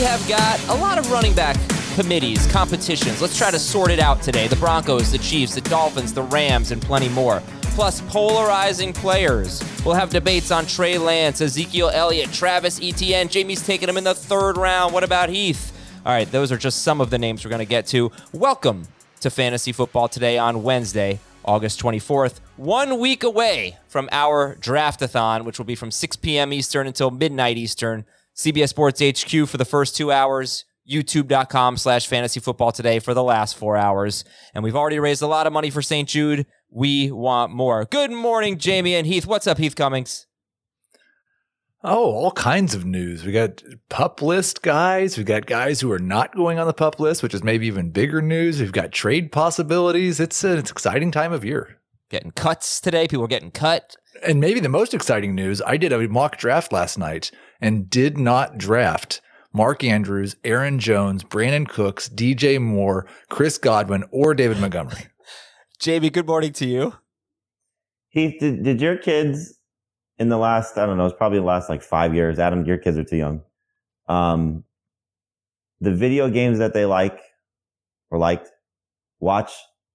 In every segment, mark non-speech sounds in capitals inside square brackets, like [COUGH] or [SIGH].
We have got a lot of running back committees, competitions. Let's try to sort it out today. The Broncos, the Chiefs, the Dolphins, the Rams, and plenty more. Plus, polarizing players. We'll have debates on Trey Lance, Ezekiel Elliott, Travis Etienne. Jamey's taking him in the third round. What about Heath? All right, those are just some of the names we're going to get to. Welcome to Fantasy Football today on Wednesday, August 24th, one week away from our draftathon, which will be from 6 p.m. Eastern until midnight Eastern. CBS Sports HQ for the first two hours, youtube.com slash fantasy football today for the last four hours. And we've already raised a lot of money for St. Jude. We want more. Good morning, Jamey and Heath. What's up, Heath Cummings? Oh, all kinds of news. We got pup list guys. We've got guys who are not going on the pup list, which is maybe even bigger news. We've got trade possibilities. It's uh, an exciting time of year. Getting cuts today. People are getting cut. And maybe the most exciting news, I did a mock draft last night and did not draft Mark Andrews, Aaron Jones, Brandin Cooks, DJ Moore, Chris Godwin, or David Montgomery. [LAUGHS] Jamey, good morning to you. Heath, did, did your kids in the last, I don't know, it's probably the last like five years, Adam, your kids are too young. Um, the video games that they like or liked, watch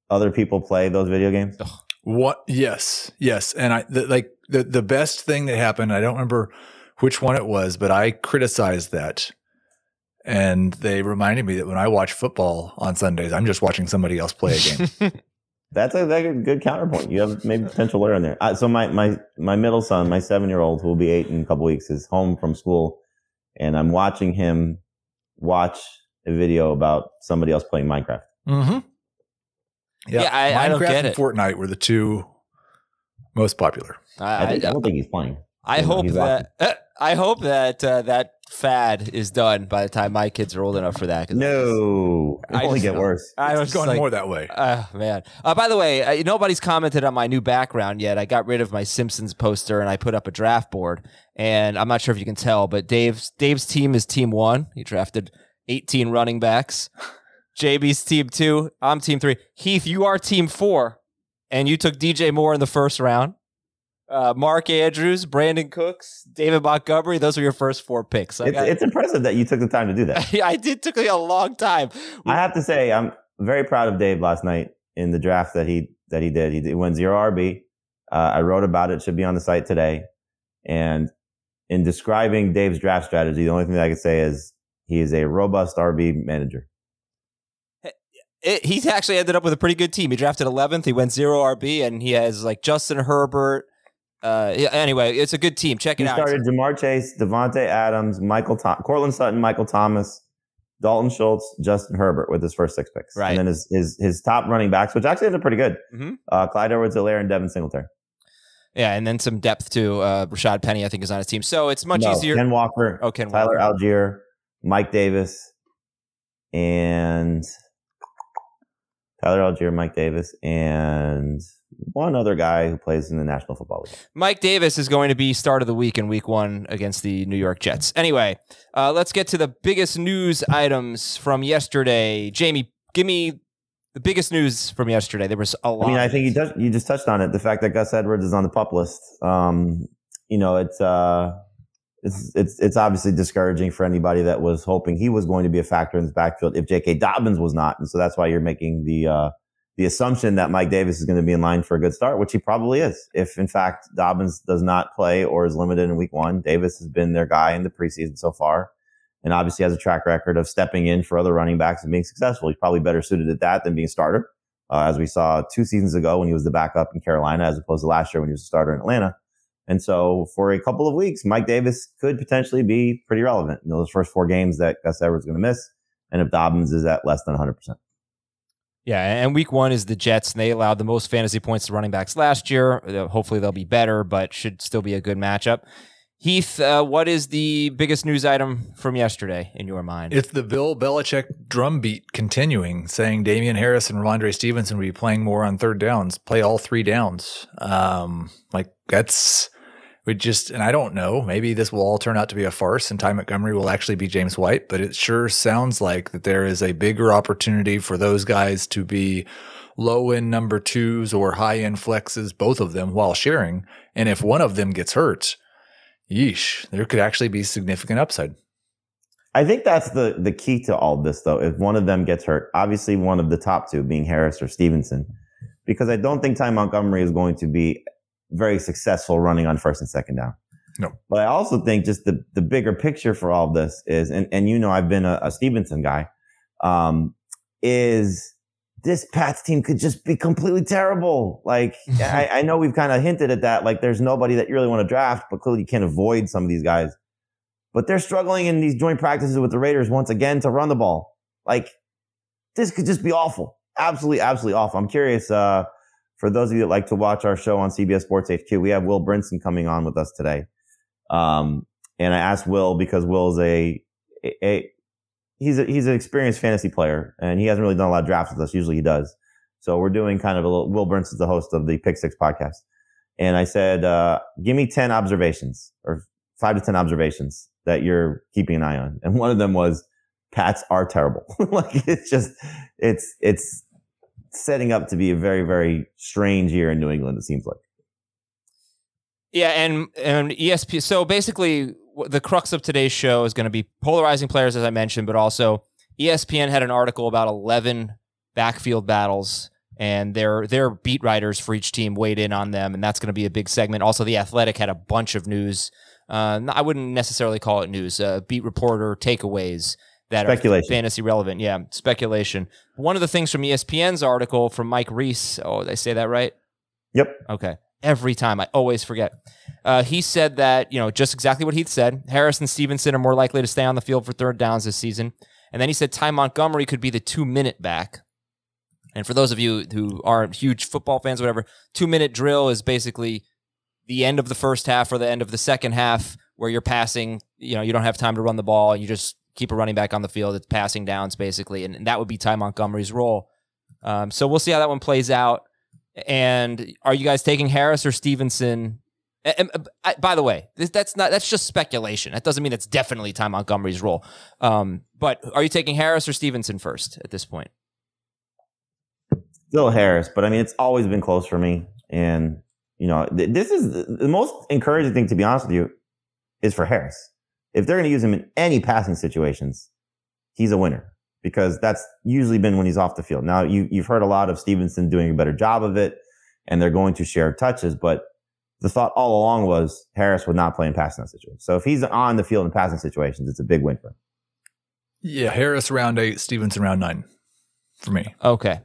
other people play those video games? What? Yes, yes. And I the, like the the best thing that happened. I don't remember which one it was, but I criticized that, and they reminded me that when I watch football on Sundays, I'm just watching somebody else play a game. [LAUGHS] That's a, that's a good counterpoint. You have maybe potential lawyer in there. Uh, so my, my, my middle son, my seven year old who will be eight in a couple weeks is home from school and I'm watching him watch a video about somebody else playing Minecraft. mm-hmm. Yeah, I- I don't Minecraft get and it. Fortnite were the two most popular. I, I, think, I don't think he's playing. I You know, hope he's that [LAUGHS] I hope that uh, that fad is done by the time my kids are old enough for that. 'cause No, I it'll only just- get worse. I was It's going like, more that way. Oh man! Uh, by the way, uh, nobody's commented on my new background yet. I got rid of my Simpsons poster and I put up a draft board. And I'm not sure if you can tell, but Dave's Dave's team is team one. He drafted 18 running backs. JB's team two. I'm team three. Heath, you are team four, and you took DJ Moore in the first round. Uh, Mark Andrews, Brandin Cooks, David Montgomery. Those were your first four picks. It's, got, it's impressive that you took the time to do that. [LAUGHS] I did took me a long time. I have to say, I'm very proud of Dave last night in the draft that he that he did. He, did, he went zero RB. Uh, I wrote about it. Should be on the site today. And in describing Dave's draft strategy, the only thing that I could say is he is a robust RB manager. It, he actually ended up with a pretty good team. He drafted 11th. He went zero RB, and he has like Justin Herbert. Uh, anyway, it's a good team. Check it He out. started Ja'Marr Chase, Davante Adams, Michael Tom- Courtland Sutton, Michael Thomas, Dalton Schultz, Justin Herbert with his first six picks. Right. And then his his his top running backs, which actually ended up pretty good. Mhm. Uh, Clyde Edwards-Helaire and Devin Singletary. Yeah, and then some depth to Uh, Rashad Penny, I think, is on his team, so it's much No, easier. Ken Walker, oh, Ken Tyler Walker. Allgeier, Mike Davis, and Tyler Allgeier, Mike Davis, and one other guy who plays in the National Football League. Mike Davis is going to be start of the week in Week One against the New York Jets. Anyway, uh, let's get to the biggest news items from yesterday. Jamey, give me the biggest news from yesterday. There was a lot. I mean, I think you touched, you just touched on it. The fact that Gus Edwards is on the pup list. Um, you know, it's uh, it's it's it's obviously discouraging for anybody that was hoping he was going to be a factor in this backfield if J.K. Dobbins was not, and so that's why you're making the uh, the assumption that Mike Davis is going to be in line for a good start, which he probably is. If in fact Dobbins does not play or is limited in Week One, Davis has been their guy in the preseason so far and obviously has a track record of stepping in for other running backs and being successful. He's probably better suited at that than being a starter, uh, as we saw two seasons ago when he was the backup in Carolina, as opposed to last year when he was a starter in Atlanta. And so for a couple of weeks, Mike Davis could potentially be pretty relevant. You know, those first four games that Gus Edwards is going to miss, and if Dobbins is at less than 100%. Yeah, and week one is the Jets, and they allowed the most fantasy points to running backs last year. Uh, hopefully, they'll be better, but should still be a good matchup. Heath, uh, what is the biggest news item from yesterday in your mind? It's the Bill Belichick drumbeat continuing, saying Damien Harris and Rhamondre Stevenson will be playing more on third downs, play all three downs. Um, like that's we just, and I don't know, maybe this will all turn out to be a farce and Ty Montgomery will actually be James White, but it sure sounds like that there is a bigger opportunity for those guys to be low end number twos or high end flexes, both of them while sharing. And if one of them gets hurt, yeesh, there could actually be significant upside. I think that's the the key to all this, though. If one of them gets hurt, obviously one of the top two being Harris or Stevenson, because I don't think Ty Montgomery is going to be very successful running on first and second down. No, but I also think just the the bigger picture for all of this is, and and you know, I've been a, a Stevenson guy, um, is this Pats team could just be completely terrible. Like [LAUGHS] I, I, know we've kind of hinted at that. Like there's nobody that you really want to draft, but clearly you can't avoid some of these guys. But they're struggling in these joint practices with the Raiders once again to run the ball. Like this could just be awful. Absolutely, absolutely awful. I'm curious, uh, for those of you that like to watch our show on CBS Sports HQ, we have Will Brinson coming on with us today. Um, and I asked Will because Will is a, a, he's a, he's an experienced fantasy player and he hasn't really done a lot of drafts with us. Usually he does. So we're doing kind of a little, Will Brinson is the host of the Pick Six podcast. And I said, uh, give me 10 observations or five to 10 observations that you're keeping an eye on. And one of them was Pats are terrible. [LAUGHS] like it's just, it's, it's setting up to be a very, very strange year in New England, it seems like. Yeah, and and ESP. So basically, the crux of today's show is going to be polarizing players, as I mentioned, but also ESPN had an article about eleven backfield battles, and their their beat writers for each team weighed in on them, and that's going to be a big segment. Also, the Athletic had a bunch of news. Uh, I wouldn't necessarily call it news. Uh, beat reporter takeaways that are fantasy relevant. Yeah, speculation. One of the things from ESPN's article from Mike Reiss. Oh, did I say that right? Yep. Okay every time. I always forget. Uh, he said that, you know, just exactly what Heath said. Harris and Stevenson are more likely to stay on the field for third downs this season. And then he said Ty Montgomery could be the two minute back. And for those of you who aren't huge football fans, whatever, two minute drill is basically the end of the first half or the end of the second half where you're passing, you know, you don't have time to run the ball and you just keep a running back on the field. It's passing downs basically. And, and that would be Ty Montgomery's role. Um, so we'll see how that one plays out. And are you guys taking Harris or Stevenson? And, and, by the way, this, that's not that's just speculation. That doesn't mean it's definitely Ty Montgomery's role. Um, but are you taking Harris or Stevenson first at this point? Still Harris, but I mean it's always been close for me. And you know, th- this is the most encouraging thing, to be honest with you, is for Harris. If they're going to use him in any passing situations, he's a winner because that's usually been when he's off the field. Now you, you've heard a lot of Stevenson doing a better job of it and they're going to share touches, but the thought all along was Harris would not play in passing situations. So if he's on the field in passing situations, it's a big win for him. Yeah, Harris round eight, Stevenson round nine for me. Okay.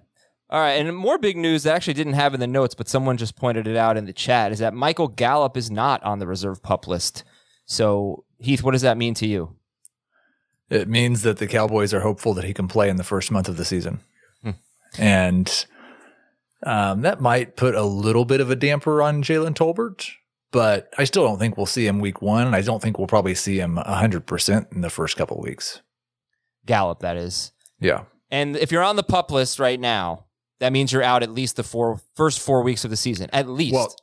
All right. And more big news that I actually didn't have in the notes, but someone just pointed it out in the chat is that Michael Gallup is not on the reserve pup list. So, Heath, what does that mean to you? It means that the Cowboys are hopeful that he can play in the first month of the season. Hmm. And um, that might put a little bit of a damper on Jalen Tolbert, but I still don't think we'll see him week one. And I don't think we'll probably see him 100% in the first couple weeks. Gallup, that is. Yeah. And if you're on the pup list right now, that means you're out at least the four first four weeks of the season. At least. Well,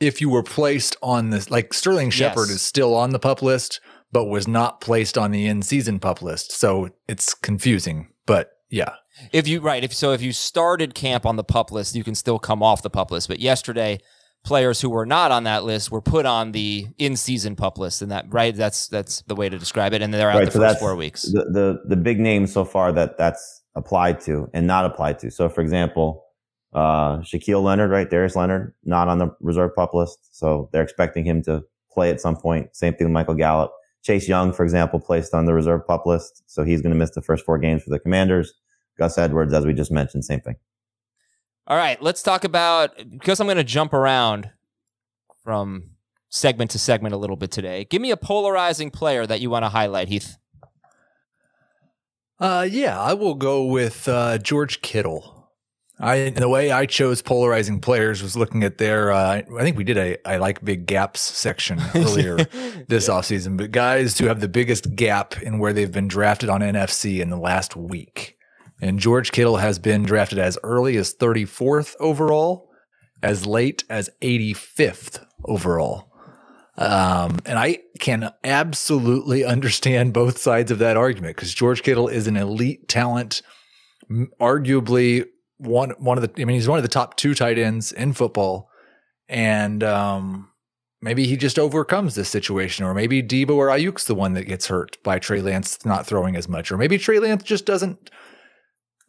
if you were placed on this, like Sterling Shepard yes. is still on the pup list, but was not placed on the in season pup list. So it's confusing. But Yeah. If you right, if so, if you started camp on the pup list, you can still come off the pup list. But yesterday, players who were not on that list were put on the in-season pup list, and that right, that's that's the way to describe it. And they're out Right, the so first that's four weeks. The, the the big names so far that that's applied to and not applied to. So, for example, uh, Shaquille Leonard, right? Darius Leonard, not on the reserve pup list, so they're expecting him to play at some point. Same thing with Michael Gallup. Chase Young, for example, placed on the reserve pup list, so he's going to miss the first four games for the Commanders. Gus Edwards, as we just mentioned, same thing. All right, let's talk about because I'm going to jump around from segment to segment a little bit today. Give me a polarizing player that you want to highlight, Heath. Uh, yeah, I will go with uh, George Kittle. I the way I chose polarizing players was looking at their. Uh, I think we did a I like big gaps section [LAUGHS] earlier this offseason, but guys who have the biggest gap in where they've been drafted on NFFC in the last week. And George Kittle has been drafted as early as 34th overall, as late as 85th overall. Um, and I can absolutely understand both sides of that argument because George Kittle is an elite talent, arguably one one of the. I mean, he's one of the top two tight ends in football, and um, maybe he just overcomes this situation, or maybe Debo or Aiyuk's the one that gets hurt by Trey Lance not throwing as much, or maybe Trey Lance just doesn't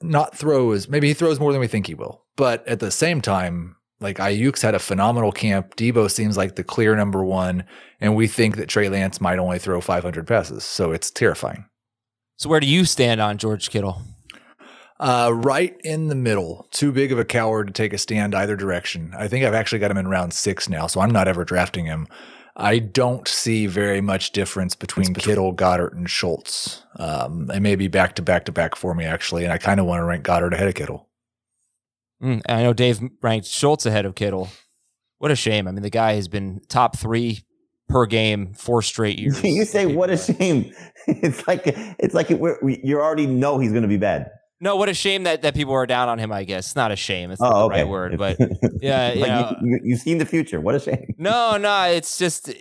not throw as maybe he throws more than we think he will. But at the same time, like Aiyuk's had a phenomenal camp. Debo seems like the clear number one, and we think that Trey Lance might only throw 500 passes. So it's terrifying. So where do you stand on George Kittle? Uh, right in the middle. Too big of a coward to take a stand either direction. I think I've actually got him in round six now, so I'm not ever drafting him. I don't see very much difference between Kittle, Goedert, and Schultz. Um, they may be back to back to back for me actually, and I kind of want to rank Goedert ahead of Kittle. Mm, I know Dave ranked Schultz ahead of Kittle. What a shame. I mean, the guy has been top three per game four straight [LAUGHS] years. you say what a shame. [LAUGHS] It's like it's like it, we're, we, you already know he's going to be bad. No, what a shame that, that people are down on him, I guess. It's not a shame. It's Oh, not the okay. right word. But [LAUGHS] yeah, you like you, you've seen the future. What a shame. no, no, it's just eh,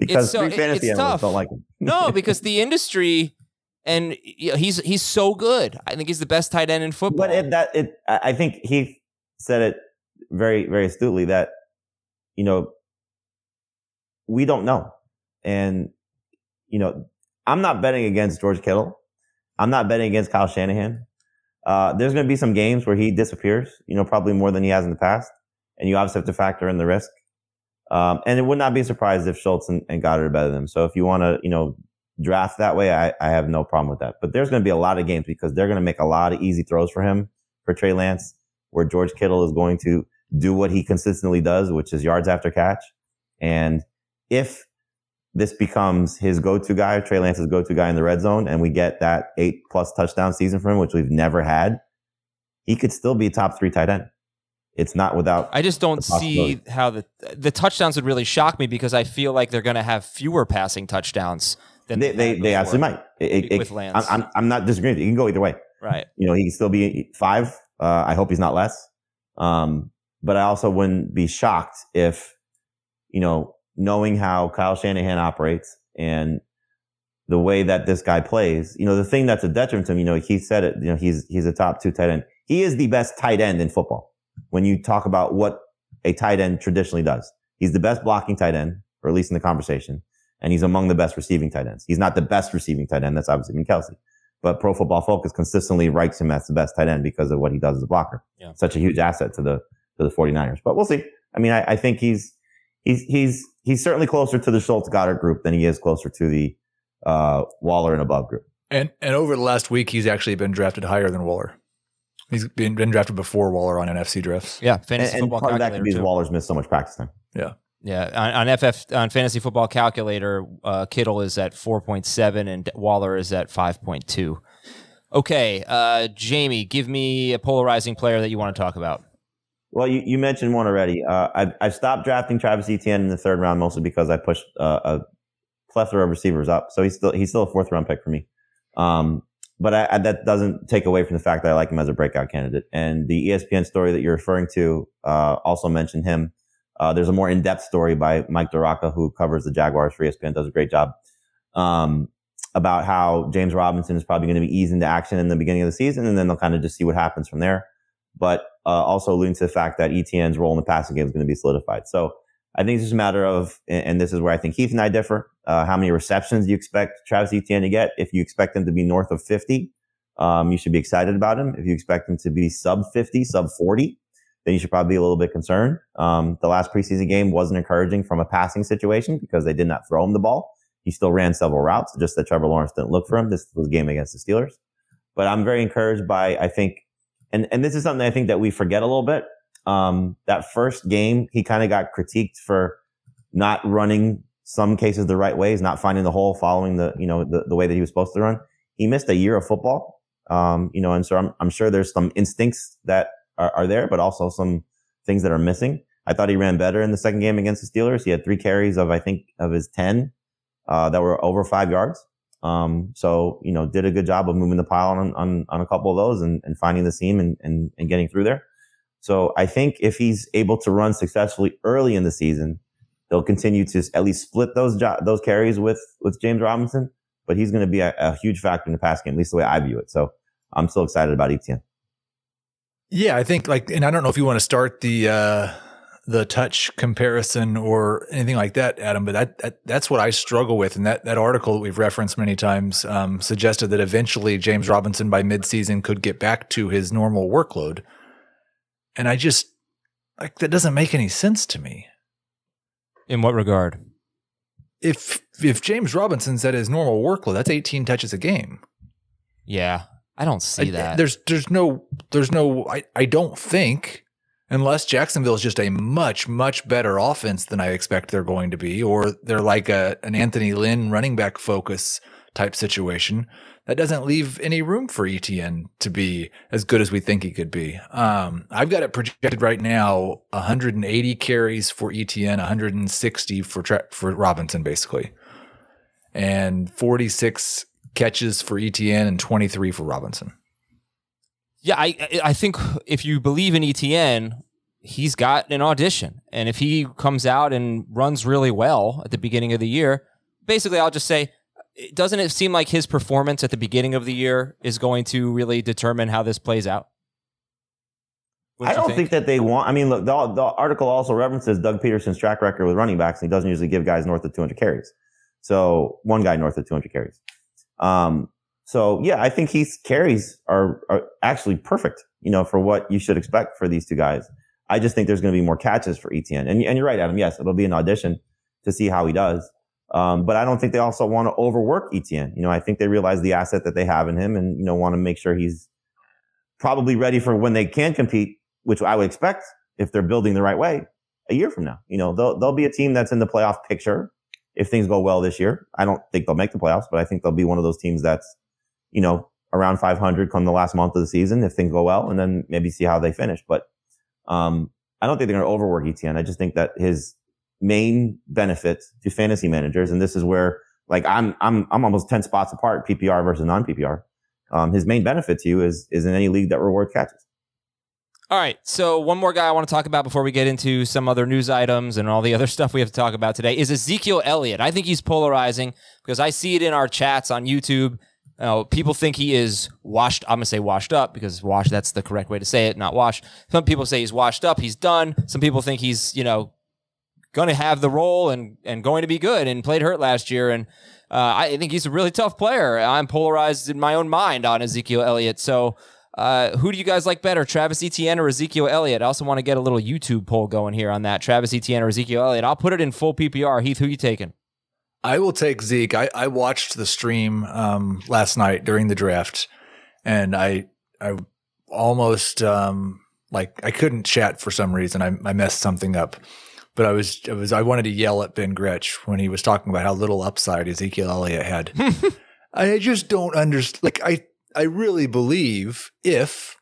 Because so- three it- fantasy it's tough. don't like him. no, [LAUGHS] because the industry and you know, he's he's so good. I think he's the best tight end in football. But it, that it, I I think he said it very, very astutely that you know we don't know, and you know I'm not betting against George Kittle. I'm not betting against Kyle Shanahan. Uh, there's going to be some games where he disappears. You know, probably more than he has in the past, and you obviously have to factor in the risk. Um, and it would not be surprised if Schultz and, and Goedert are better than him. So if you want to, you know, draft that way, I, I have no problem with that. But there's going to be a lot of games because they're going to make a lot of easy throws for him for Trey Lance, where George Kittle is going to do what he consistently does, which is yards after catch. And if this becomes his go-to guy, Trey Lance's go-to guy in the red zone, and we get that eight plus touchdown season for him, which we've never had, he could still be top three tight end. It's not without. I just don't see how the the touchdowns would really shock me because I feel like they're going to have fewer passing touchdowns than They they, they absolutely might. It- it- with Lance. I'm, I'm I'm not disagreeing. you. Can go either way. Right. You know, he can still be five. Uh, I hope he's not less. Um, but I also wouldn't be shocked if, you know, knowing how Kyle Shanahan operates and the way that this guy plays, you know, the thing that's a detriment to him, you know, he said it, you know, he's, he's a top two tight end. He is the best tight end in football. When you talk about what a tight end traditionally does, he's the best blocking tight end, or at least in the conversation. And he's among the best receiving tight ends. He's not the best receiving tight end. That's obviously been Kelce but Pro Football Focus consistently ranks him as the best tight end because of what he does as a blocker. Yeah. Such a huge asset to the to the 49ers. But we'll see. I mean, I, I think he's he's he's he's certainly closer to the Schultz Goedert group than he is closer to the uh, Waller and above group. And and over the last week, he's actually been drafted higher than Waller. He's been, been drafted before Waller on NFFC drafts. Yeah. And, Fantasy and football part of that could be too. Waller's missed so much practice time. Yeah, on, on FF on Fantasy Football Calculator, uh, Kittle is at four point seven and Waller is at five point two. Okay, uh, Jamey, give me a polarizing player that you want to talk about. Well, you, you mentioned one already. Uh, I've, I've stopped drafting Travis Etienne in the third round mostly because I pushed uh, a plethora of receivers up. So he's still he's still a fourth round pick for me. Um, but I, I, that doesn't take away from the fact that I like him as a breakout candidate. And the ESPN story that you're referring to uh, also mentioned him. Uh, there's a more in depth story by Mike DiRocco who covers the Jaguars for ESPN, does a great job. Um, about how James Robinson is probably going to be eased into action in the beginning of the season, and then they'll kind of just see what happens from there. But uh, also alluding to the fact that Etienne's role in the passing game is going to be solidified. So I think it's just a matter of, and this is where I think Heath and I differ. Uh, how many receptions you expect Travis Etienne to get? If you expect him to be north of 50, um, you should be excited about him. If you expect him to be sub 50, sub 40, then you should probably be a little bit concerned. Um, the last preseason game wasn't encouraging from a passing situation because they did not throw him the ball. He still ran several routes, just that Trevor Lawrence didn't look for him. This was a game against the Steelers. But I'm very encouraged by, I think, and, and this is something I think that we forget a little bit. Um, that first game, he kind of got critiqued for not running some cases the right ways, not finding the hole, following the, you know, the, the way that he was supposed to run. He missed a year of football. Um, you know, and so I'm, I'm sure there's some instincts that are, are there, but also some things that are missing. I thought he ran better in the second game against the Steelers. He had three carries of, I think, of his 10, uh, that were over five yards. Um, so, you know, did a good job of moving the pile on, on, on a couple of those and, and finding the seam and, and, and getting through there. So I think if he's able to run successfully early in the season, they'll continue to at least split those jo- those carries with with James Robinson. But he's going to be a, a, huge factor in the pass game, at least the way I view it. So I'm still excited about Etienne. Yeah, I think like, and I don't know if you want to start the uh, the touch comparison or anything like that, Adam, but that, that that's what I struggle with. And that that article that we've referenced many times um, suggested that eventually James Robinson by midseason could get back to his normal workload. And I just like that doesn't make any sense to me. In what regard? If if James Robinson's at his normal workload, that's 18 touches a game. Yeah, I don't see I, that. There's there's no there's no I, I don't think unless Jacksonville is just a much much better offense than I expect they're going to be, or they're like a an Anthony Lynn running back focus type situation. That doesn't leave any room for Etienne to be as good as we think he could be. Um, I've got it projected right now 180 carries for Etienne, 160 for for Robinson, basically, and 46 catches for Etienne and 23 for Robinson. Yeah, I I think if you believe in Etienne, he's got an audition, and if he comes out and runs really well at the beginning of the year, basically, I'll just say, doesn't it seem like his performance at the beginning of the year is going to really determine how this plays out? I don't think? think? that they want. I mean, look, the, the article also references Doug Pederson's track record with running backs, and he doesn't usually give guys north of 200 carries. So one guy north of 200 carries. Um, so yeah, I think Heath's carries are, are actually perfect, you know, for what you should expect for these two guys. I just think there's going to be more catches for Etienne. And, and you're right, Adam. Yes, it'll be an audition to see how he does. Um, but I don't think they also want to overwork Etienne. You know, I think they realize the asset that they have in him and, you know, want to make sure he's probably ready for when they can compete, which I would expect if they're building the right way a year from now. You know, they'll, they'll be a team that's in the playoff picture if things go well this year. I don't think they'll make the playoffs, but I think they'll be one of those teams that's you know, around 500 come the last month of the season if things go well, and then maybe see how they finish. But um, I don't think they're going to overwork Etienne. I just think that his main benefit to fantasy managers, and this is where like I'm I'm I'm almost 10 spots apart PPR versus non PPR. Um, his main benefit to you is is in any league that rewards catches. All right. So one more guy I want to talk about before we get into some other news items and all the other [LAUGHS] stuff we have to talk about today is Ezekiel Elliott. I think he's polarizing because I see it in our chats on YouTube now, people think he is washed. I'm gonna say washed up because wash that's the correct way to say it, not washed. Some people say he's washed up, he's done. Some people think he's you know going to have the role and and going to be good and played hurt last year. And uh, I think he's a really tough player. I'm polarized in my own mind on Ezekiel Elliott. So. Uh, who do you guys like better, Travis Etienne or Ezekiel Elliott? I also want to get a little YouTube poll going here on that. Travis Etienne or Ezekiel Elliott? I'll put it in full PPR. Heath, who you taking? I will take Zeke. I, I watched the stream um, last night during the draft, and I I almost um, like I couldn't chat for some reason. I, I messed something up, but I was I was I wanted to yell at Ben Gretch when he was talking about how little upside Ezekiel Elliott had. [LAUGHS] I just don't understand. Like I I really believe if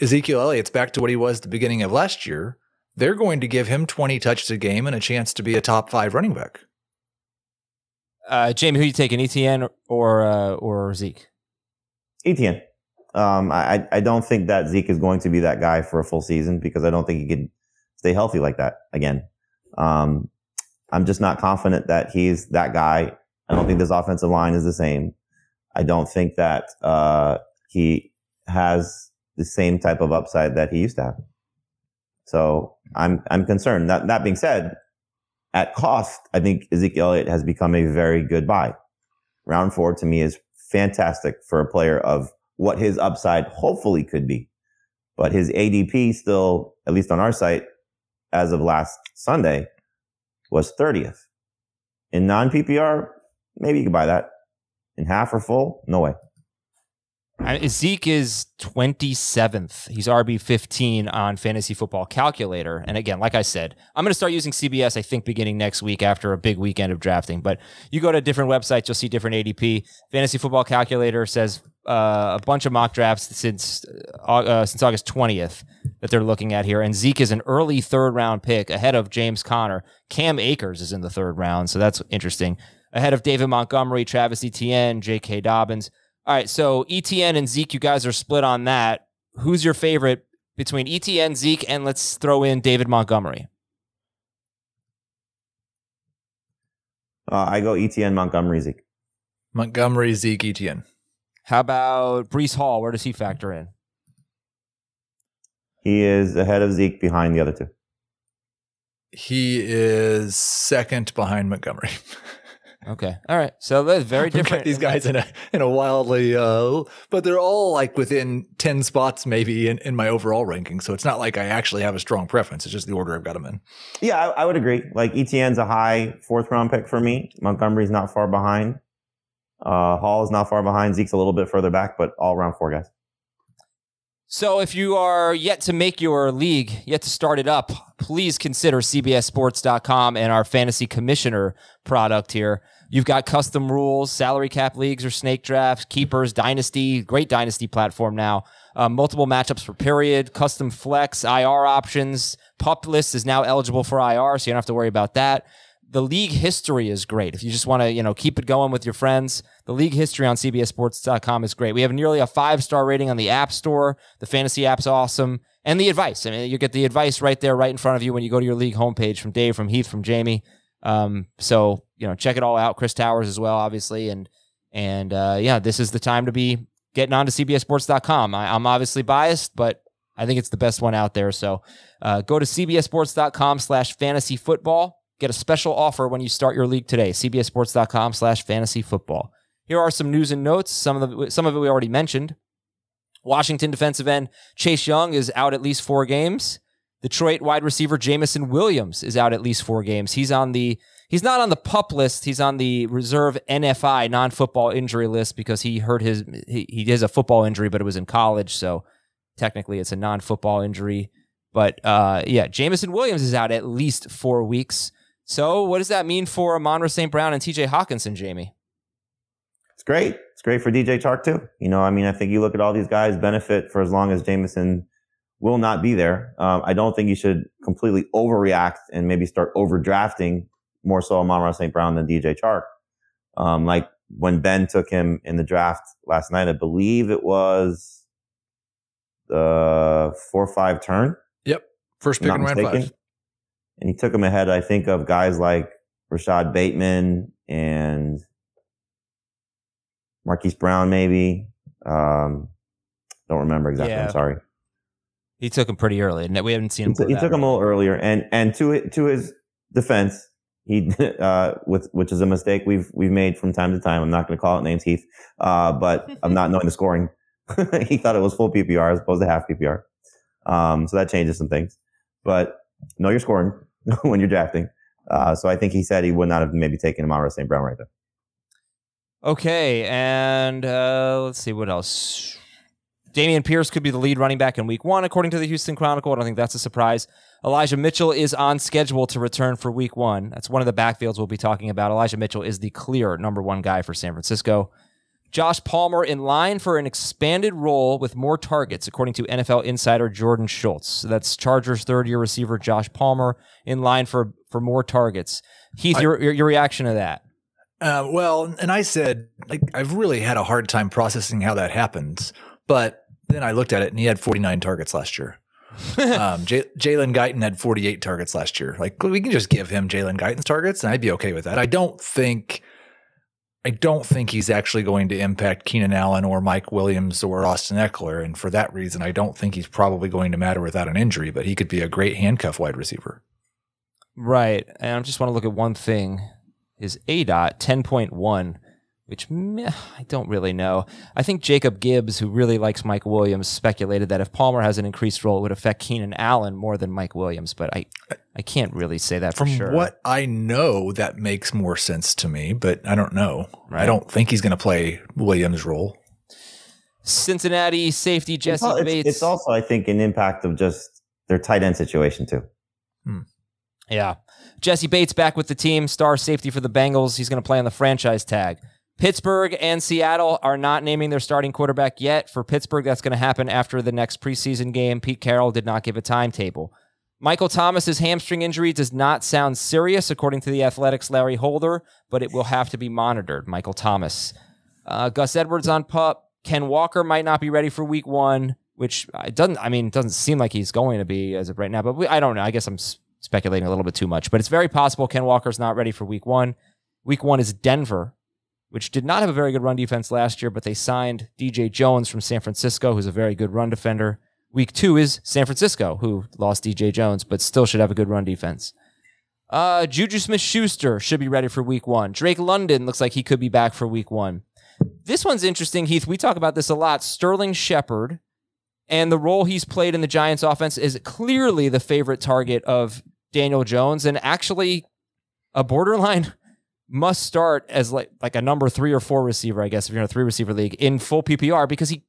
Ezekiel Elliott's back to what he was at the beginning of last year, they're going to give him 20 touches a game and a chance to be a top five running back. Uh, Jamey, who you taking, Etienne or uh, or Zeke? Etienne. Um, I I don't think that Zeke is going to be that guy for a full season because I don't think he could stay healthy like that again. Um, I'm just not confident that he's that guy I don't think this offensive line is the same. I don't think that uh, he has the same type of upside that he used to have. So I'm I'm concerned. That that being said, at cost, I think Ezekiel Elliott has become a very good buy. Round four to me is fantastic for a player of what his upside hopefully could be. But his ADP still, at least on our site, as of last Sunday, was 30th. In non PPR, maybe you could buy that. In half or full, no way. Zeke is 27th. He's RB 15 on Fantasy Football Calculator. And again, like I said, I'm going to start using CBS, I think, beginning next week after a big weekend of drafting. But you go to different websites, you'll see different ADP. Fantasy Football Calculator says uh, a bunch of mock drafts since uh, uh since August 20th that they're looking at here. And Zeke is an early third round pick ahead of James Conner. Cam Akers is in the third round. So that's interesting. Ahead of David Montgomery, Travis Etienne, J.K. Dobbins. All right, so Etienne and Zeke, you guys are split on that. Who's your favorite between Etienne, Zeke, and let's throw in David Montgomery? Uh, I go Etienne, Montgomery, Zeke. Montgomery, Zeke, Etienne. How about Breece Hall? Where does he factor in? He is ahead of Zeke, behind the other two. He is second behind Montgomery. [LAUGHS] Okay. All right. So that's very different. these guys in a in a wildly, uh, but they're all like within ten spots maybe in, in my overall ranking. So it's not like I actually have a strong preference. It's just the order I've got them in. Yeah, I, I would agree. Like Etienne's a high fourth round pick for me. Montgomery's not far behind. Uh, Hall is not far behind. Zeke's a little bit further back, but all around four guys. So if you are yet to make your league, yet to start it up, please consider CBSSports.com and our fantasy commissioner product here. You've got custom rules, salary cap leagues or snake drafts, keepers, dynasty, great dynasty platform now. Uh, multiple matchups per period, custom flex, IR options. Pup list is now eligible for IR, so you don't have to worry about that. The league history is great. If you just want to, you know, keep it going with your friends, the league history on CBSSports.com is great. We have nearly a five star rating on the App Store. The fantasy app's awesome, and the advice. I mean, you get the advice right there, right in front of you when you go to your league homepage from Dave, from Heath, from Jamey. Um, so you know, check it all out. Chris Towers as well, obviously, and and uh, yeah, this is the time to be getting on to CBSSports.com. I, I'm obviously biased, but I think it's the best one out there. So uh, go to CBSSports.com slash fantasy football. Get a special offer when you start your league today. CBSSports.com slash fantasy football. Here are some news and notes. Some of the some of it we already mentioned. Washington defensive end Chase Young is out at least four games. Detroit wide receiver Jameson Williams is out at least four games. He's on the he's not on the pup list. He's on the reserve NFI non football injury list because he hurt his he, he has a football injury, but it was in college, so technically it's a non football injury. But uh, yeah, Jameson Williams is out at least four weeks. So what does that mean for Amon St. Brown and TJ Hockenson, Jamey? It's great. It's great for DJ Chark too. You know, I mean, I think you look at all these guys benefit for as long as Jameson will not be there. Um, I don't think you should completely overreact and maybe start overdrafting more so Amon St. Brown than DJ Chark. Um, like when Ben took him in the draft last night, I believe it was the four five turn. Yep, first pick in round five. And he took him ahead, I think, of guys like Rashod Bateman and Marquise Brown, maybe. Um, don't remember exactly. Yeah. I'm sorry. He took him pretty early, and we haven't seen him. He, t- he took him a little earlier, and and to to his defense, he [LAUGHS] uh, with which is a mistake we've we've made from time to time. I'm not going to call it names, Heath, uh, but [LAUGHS] I'm not knowing the scoring. [LAUGHS] he thought it was full PPR as opposed to half PPR, um, so that changes some things. But know your scoring [LAUGHS] when you're drafting. Uh, so I think he said he would not have maybe taken Amon St. Brown right there. Okay, and uh, let's see what else. Dameon Pierce could be the lead running back in week one, according to the Houston Chronicle. I don't think that's a surprise. Elijah Mitchell is on schedule to return for week one. That's one of the backfields we'll be talking about. Elijah Mitchell is the clear number one guy for San Francisco. Josh Palmer in line for an expanded role with more targets, according to NFL insider Jordan Schultz. So that's Chargers third year receiver Josh Palmer in line for, for more targets. Heath, I, your, your, your reaction to that? Uh, well, and I said, like, I've really had a hard time processing how that happens. But then I looked at it and he had 49 targets last year. [LAUGHS] um, J- Jalen Guyton had 48 targets last year. Like we can just give him Jalen Guyton's targets and I'd be okay with that. I don't think I don't think he's actually going to impact Keenan Allen or Mike Williams or Austin Ekeler. And for that reason, I don't think he's probably going to matter without an injury, but he could be a great handcuff wide receiver. Right. And I just want to look at one thing. His aDOT, 10.1 which meh, I don't really know. I think Jacob Gibbs, who really likes Mike Williams, speculated that if Palmer has an increased role, it would affect Keenan Allen more than Mike Williams. But I, I can't really say that From for sure. what I know, that makes more sense to me, but I don't know. Right. I don't think he's going to play Williams' role. Cincinnati safety Jessie it's- Bates. it's also, I think, an impact of just their tight end situation too. Hmm. Yeah. Jessie Bates back with the team, star safety for the Bengals. He's going to play on the franchise tag. Pittsburgh and Seattle are not naming their starting quarterback yet. For Pittsburgh, that's going to happen after the next preseason game. Pete Carroll did not give a timetable. Michael Thomas's hamstring injury does not sound serious, according to the Athletics' Larry Holder, but it will have to be monitored. Michael Thomas. Uh, Gus Edwards on pup. Ken Walker might not be ready for week one, which it doesn't, I mean, it doesn't seem like he's going to be as of right now, but we, I don't know. I guess I'm speculating a little bit too much, but it's very possible Ken Walker's not ready for week one. Week one is Denver, which did not have a very good run defense last year, but they signed DJ Jones from San Francisco, who's a very good run defender. Week two is San Francisco, who lost DJ Jones, but still should have a good run defense. Uh, Juju Smith Schuster should be ready for week one. Drake London looks like he could be back for week one. This one's interesting, Heath. We talk about this a lot. Sterling Shepard and the role he's played in the Giants offense is clearly the favorite target of Daniel Jones and actually a borderline must start as like like a number 3 or 4 receiver, I guess if you're in a 3 receiver league in full PPR because he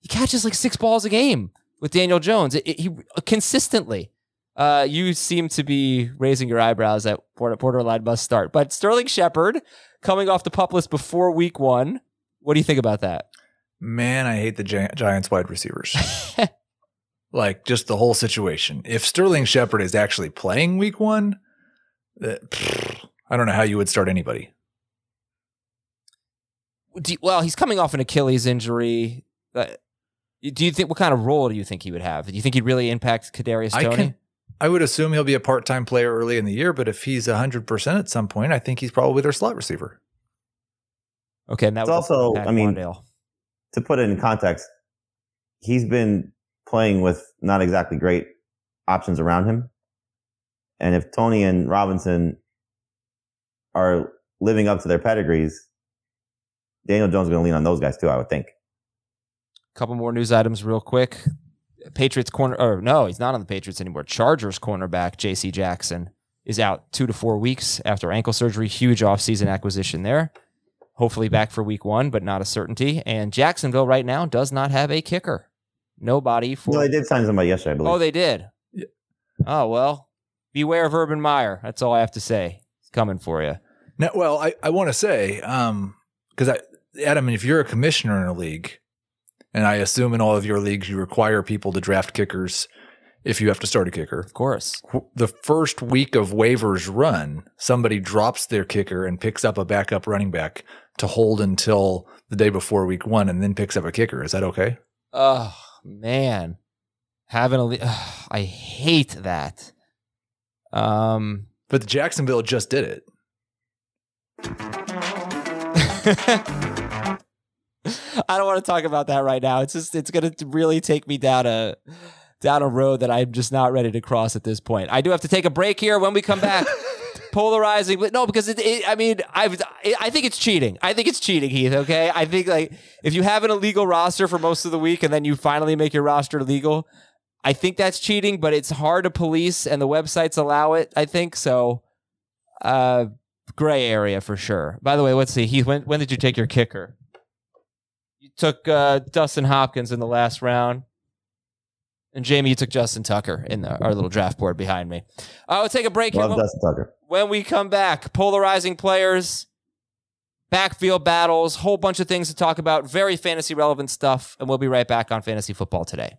he catches like 6 balls a game with Daniel Jones. It, it- he consistently uh, you seem to be raising your eyebrows at border- borderline must start. But Sterling Shepard coming off the pup list before week one. What do you think about that? Man, I hate the Gi- Giants wide receivers. [LAUGHS] like just the whole situation. If Sterling Shepard is actually playing week one, uh, pfft, I don't know how you would start anybody. Do you- well, he's coming off an Achilles injury. Uh, do you think what kind of role do you think he would have? Do you think he'd really impact Kadarius I Toney? can, I would assume he'll be a part time player early in the year, but if he's hundred percent at some point, I think he's probably their slot receiver. okay, and that It's also- impact I mean- Wan'Dale. To put it in context, he's been playing with not exactly great options around him. And if Toney and Robinson are living up to their pedigrees, Daniel Jones is going to lean on those guys too, I would think. A couple more news items real quick. Patriots corner or no, he's not on the Patriots anymore. Chargers cornerback JC Jackson is out 2 to 4 weeks after ankle surgery. Huge offseason acquisition there. Hopefully back for week 1, but not a certainty. And Jacksonville right now does not have a kicker. Nobody for No, they did sign somebody yesterday, I believe. Oh, they did. Oh well, beware of Urban Meyer. That's all I have to say. He's coming for you. Now, well, I, I want to say, um, because I, Adam, if you're a commissioner in a league, and I assume in all of your leagues you require people to draft kickers if you have to start a kicker. Of course. The first week of waivers run, somebody drops their kicker and picks up a backup running back to hold until the day before week one, and then picks up a kicker. Is that okay? Oh man, having a. le- ugh, I hate that. Um. But the Jacksonville just did it. [LAUGHS] I don't want to talk about that right now. It's just it's going to really take me down a down a road that I'm just not ready to cross at this point. I do have to take a break here. When we come back, [LAUGHS] polarizing, but no, because it, it, I mean, I've I think it's cheating. I think it's cheating, Heath. Okay, I think like if you have an illegal roster for most of the week and then you finally make your roster legal, I think that's cheating. But it's hard to police, and the websites allow it. I think so. Uh, gray area for sure. By the way, let's see, Heath. When when did you take your kicker? You took uh, Dustin Hopkins in the last round. And Jamey, you took Justin Tucker in the, our little draft board behind me. Uh, we'll take a break here. Love When, Dustin Tucker. when we come back, polarizing players, backfield battles, whole bunch of things to talk about, very fantasy relevant stuff. And we'll be right back on Fantasy Football today.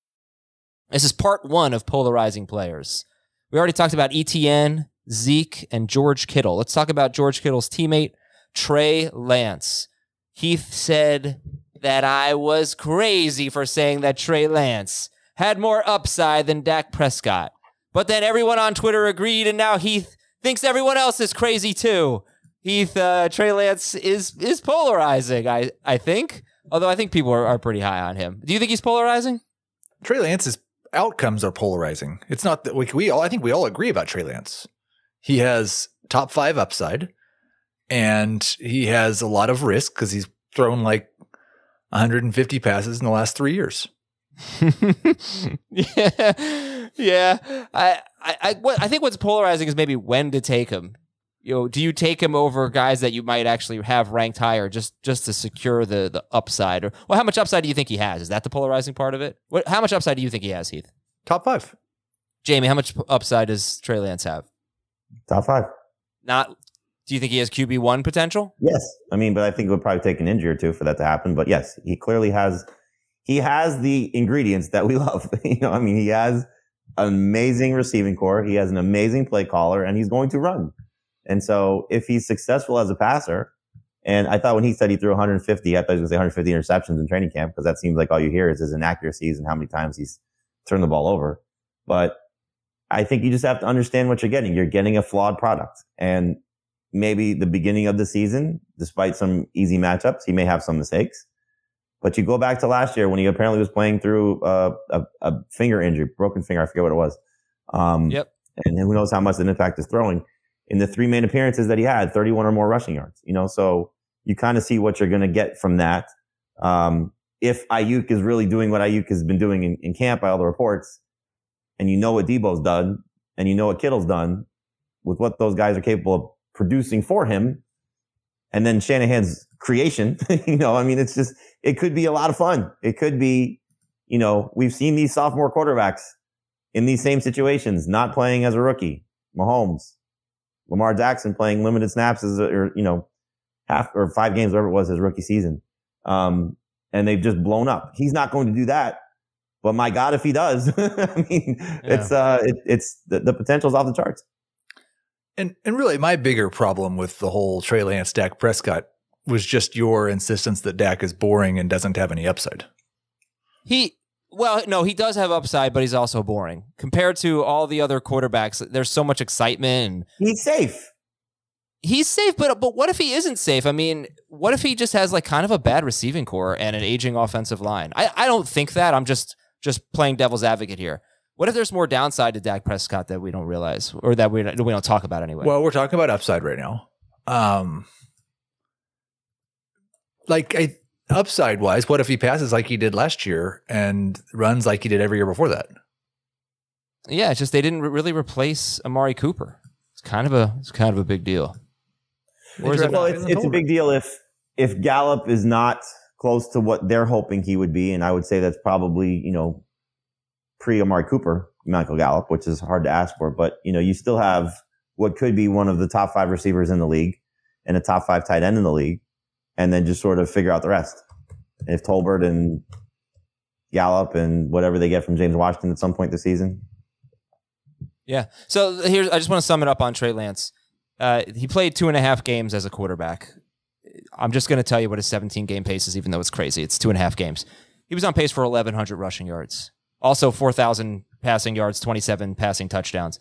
This is part one of polarizing players. We already talked about Etienne, Zeke, and George Kittle. Let's talk about George Kittle's teammate, Trey Lance. Heath said that I was crazy for saying that Trey Lance had more upside than Dak Prescott. But then everyone on Twitter agreed, and now Heath thinks everyone else is crazy too. Heath, uh, Trey Lance is is polarizing, I, I think. Although I think people are, are pretty high on him. Do you think he's polarizing? Trey Lance is outcomes are polarizing. It's not that we, we all, I think we all agree about Trey Lance. He has top five upside and he has a lot of risk because he's thrown like 150 passes in the last three years. [LAUGHS] yeah, yeah. I, I, I, what, I think what's polarizing is maybe when to take him. You know, do you take him over guys that you might actually have ranked higher just just to secure the the upside? Or well, how much upside do you think he has? Is that the polarizing part of it? What, how much upside do you think he has, Heath? Top five. Jamey, how much upside does Trey Lance have? Top five. Not. Do you think he has QB one potential? Yes. I mean, but I think it would probably take an injury or two for that to happen. But yes, he clearly has. He has the ingredients that we [LAUGHS] love. you know, I mean, he has an amazing receiving corps. He has an amazing play caller, and he's going to run. And so if he's successful as a passer, and I thought when he said he threw 150, I thought he was going to say 150 interceptions in training camp because that seems like all you hear is his inaccuracies and how many times he's turned the ball over. But I think you just have to understand what you're getting. You're getting a flawed product. And maybe the beginning of the season, despite some easy matchups, he may have some mistakes. But you go back to last year when he apparently was playing through a, a, a finger injury, broken finger. I forget what it was. Um, Yep. And who knows how much the impact is throwing in the three main appearances that he had, 31 or more rushing yards, you know, so you kind of see what you're going to get from that. Um, if Aiyuk is really doing what Aiyuk has been doing in, in camp by all the reports, and you know what Deebo's done, and you know what Kittle's done with what those guys are capable of producing for him, and then Shanahan's creation, [LAUGHS] you know, I mean, it's just, it could be a lot of fun. It could be, you know, we've seen these sophomore quarterbacks in these same situations, not playing as a rookie. Mahomes, Lamar Jackson playing limited snaps as, or, you know, half or five games, whatever it was his rookie season. Um, and they've just blown up. He's not going to do that. But my God, if he does, [LAUGHS] I mean, it's, uh, it, it's the, the potential's off the charts. And and really, my bigger problem with the whole Trey Lance Dak Prescott was just your insistence that Dak is boring and doesn't have any upside. He well, no, he does have upside, but he's also boring compared to all the other quarterbacks. There's so much excitement. And He's safe. he's safe, but but what if he isn't safe? I mean, what if he just has like kind of a bad receiving corps and an aging offensive line? I, I don't think that. I'm just just playing devil's advocate here. What if there's more downside to Dak Prescott that we don't realize or that we we don't talk about anyway? Well, we're talking about upside right now. Um, like I, upside wise, what if he passes like he did last year and runs like he did every year before that? yeah, it's just they didn't re- really replace Amari Cooper. It's kind of a it's kind of a big deal. Or is it Well, it's, it's a big deal if if Gallup is not close to what they're hoping he would be, and I would say that's probably you know pre Amari Cooper, Michael Gallup, which is hard to ask for. But you know, you still have what could be one of the top five receivers in the league and a top five tight end in the league, and then just sort of figure out the rest. If Tolbert and Gallup and whatever they get from James Washington at some point this season, Yeah. So here's I just want to sum it up on Trey Lance. Uh, he played two and a half games as a quarterback. I'm just going to tell you what his 17 game pace is, even though it's crazy. It's two and a half games. He was on pace for 1,100 rushing yards, also 4,000 passing yards, 27 passing touchdowns,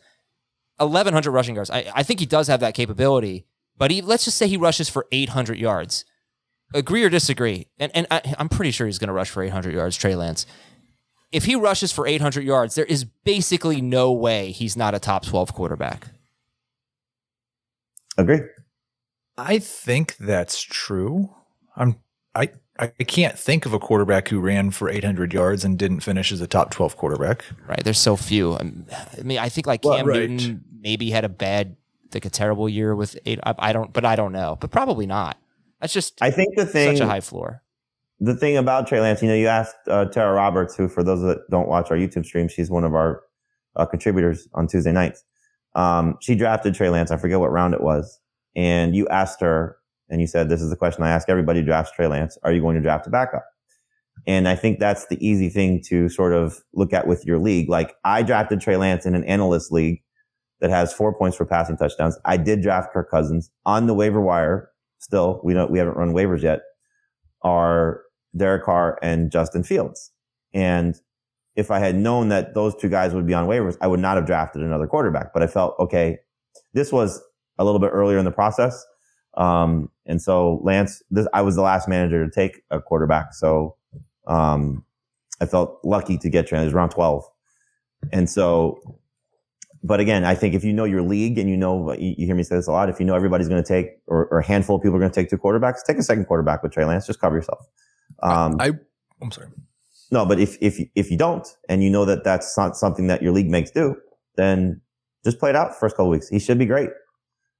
1,100 rushing yards. I, I think he does have that capability, but he let's just say he rushes for 800 yards. Agree or disagree? And and I, I'm pretty sure he's going to rush for 800 yards, Trey Lance if he rushes for 800 yards, there is basically no way he's not a top 12 quarterback. agree. I think that's true. I'm I I can't think of a quarterback who ran for 800 yards and didn't finish as a top 12 quarterback. Right. There's so few. I mean, I think like Well, Cam right. Newton maybe had a bad, like a terrible year with eight. I, I don't, but I don't know. But probably not. That's just I think the thing, such a high floor. the thing about Trey Lance, you know, you asked uh, Tara Roberts, who, for those that don't watch our YouTube stream, she's one of our uh, contributors on Tuesday nights. Um, she drafted Trey Lance. I forget what round it was. And you asked her, and you said, This is the question I ask everybody who drafts Trey Lance. Are you going to draft a backup? And I think that's the easy thing to sort of look at with your league. Like I drafted Trey Lance in an analyst league that has four points for passing touchdowns. I did draft Kirk Cousins on the waiver wire. Still, we don't, we haven't run waivers yet. Are Derek Carr and Justin Fields. And if I had known that those two guys would be on waivers, I would not have drafted another quarterback. But I felt, okay, this was a little bit earlier in the process. Um, and so Lance, this, I was the last manager to take a quarterback. So, um, I felt lucky to get Trey. It was round 12. And so, but again, I think if you know your league and you know, you, you hear me say this a lot, if you know everybody's going to take, or, or a handful of people are going to take two quarterbacks, take a second quarterback with Trey Lance. Just cover yourself. Um, I, I'm sorry. no, but if if if you don't, and you know that that's not something that your league makes do, then just play it out first couple weeks. He should be great.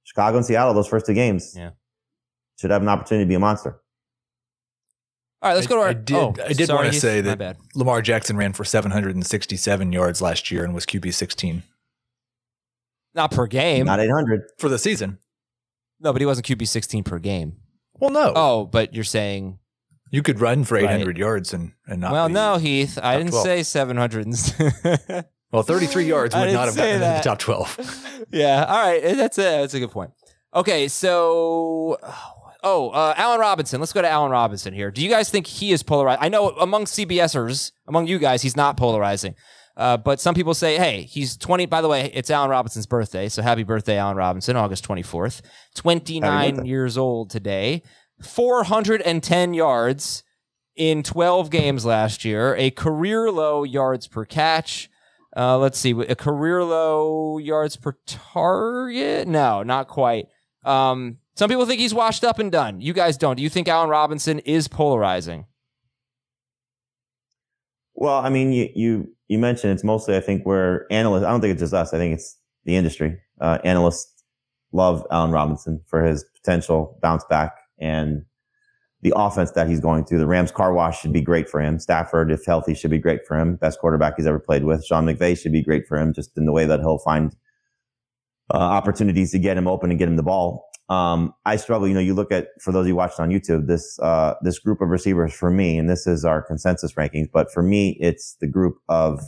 Chicago and Seattle, those first two games, Yeah. should have an opportunity to be a monster. All right, let's go to our. I did, oh, I did sorry, want to say that. Lamar Jackson ran for 767 yards last year and was QB 16 Not per game. Not 800. for the season. no, but he wasn't QB 16 per game. Well, no. Oh, but you're saying. You could run for Right. 800 yards and, and not well, be- no, Heath. I didn't 12. say 700. [LAUGHS] Well, 33 [LAUGHS] yards would didn't have say gotten into the top 12. [LAUGHS] yeah. All right. That's a that's a good point. Okay, so oh, uh, Allen Robinson. Let's go to Allen Robinson here. Do you guys think he is polarized? I know among CBSers, among you guys, he's not polarizing. Uh, but some people say, hey, he's 20. By the way, it's Allen Robinson's birthday. So happy birthday, Allen Robinson, August 24th. 29 years old today. 410 yards in 12 games last year, a career low yards per catch. Uh, let's see, a career low yards per target. No, not quite. Um, some people think he's washed up and done. You guys don't. Do you think Allen Robinson is polarizing? Well, I mean, you you you mentioned it's mostly I think where analysts. I don't think it's just us. I think it's the industry. Uh, analysts love Allen Robinson for his potential bounce back and the offense that he's going through. The Rams car wash should be great for him. Stafford, if healthy, should be great for him. Best quarterback he's ever played with. Sean McVay should be great for him, just in the way that he'll find uh, opportunities to get him open and get him the ball. Um, I struggle. You know, you look at for those of you watching on YouTube, this uh, this group of receivers for me, and this is our consensus rankings. But for me, it's the group of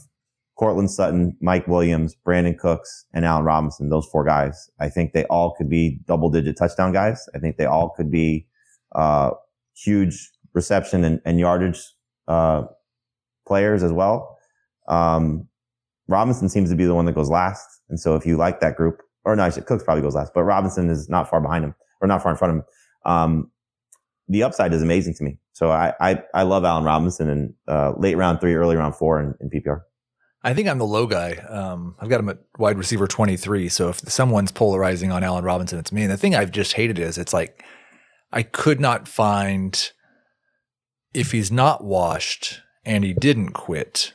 Courtland Sutton, Mike Williams, Brandin Cooks, and Allen Robinson. Those four guys. I think they all could be double digit touchdown guys. I think they all could be uh, huge reception and, and yardage uh, players as well. Um, Robinson seems to be the one that goes last, and so if you like that group, or no, should, Cooks probably goes last, but Robinson is not far behind him or not far in front of him. Um, the upside is amazing to me. So I, I, I love Allen Robinson in uh, late round three, early round four in, in PPR. I think I'm the low guy. Um, I've got him at wide receiver 23. So if someone's polarizing on Allen Robinson, it's me. And the thing I've just hated is it's like I could not find if he's not washed and he didn't quit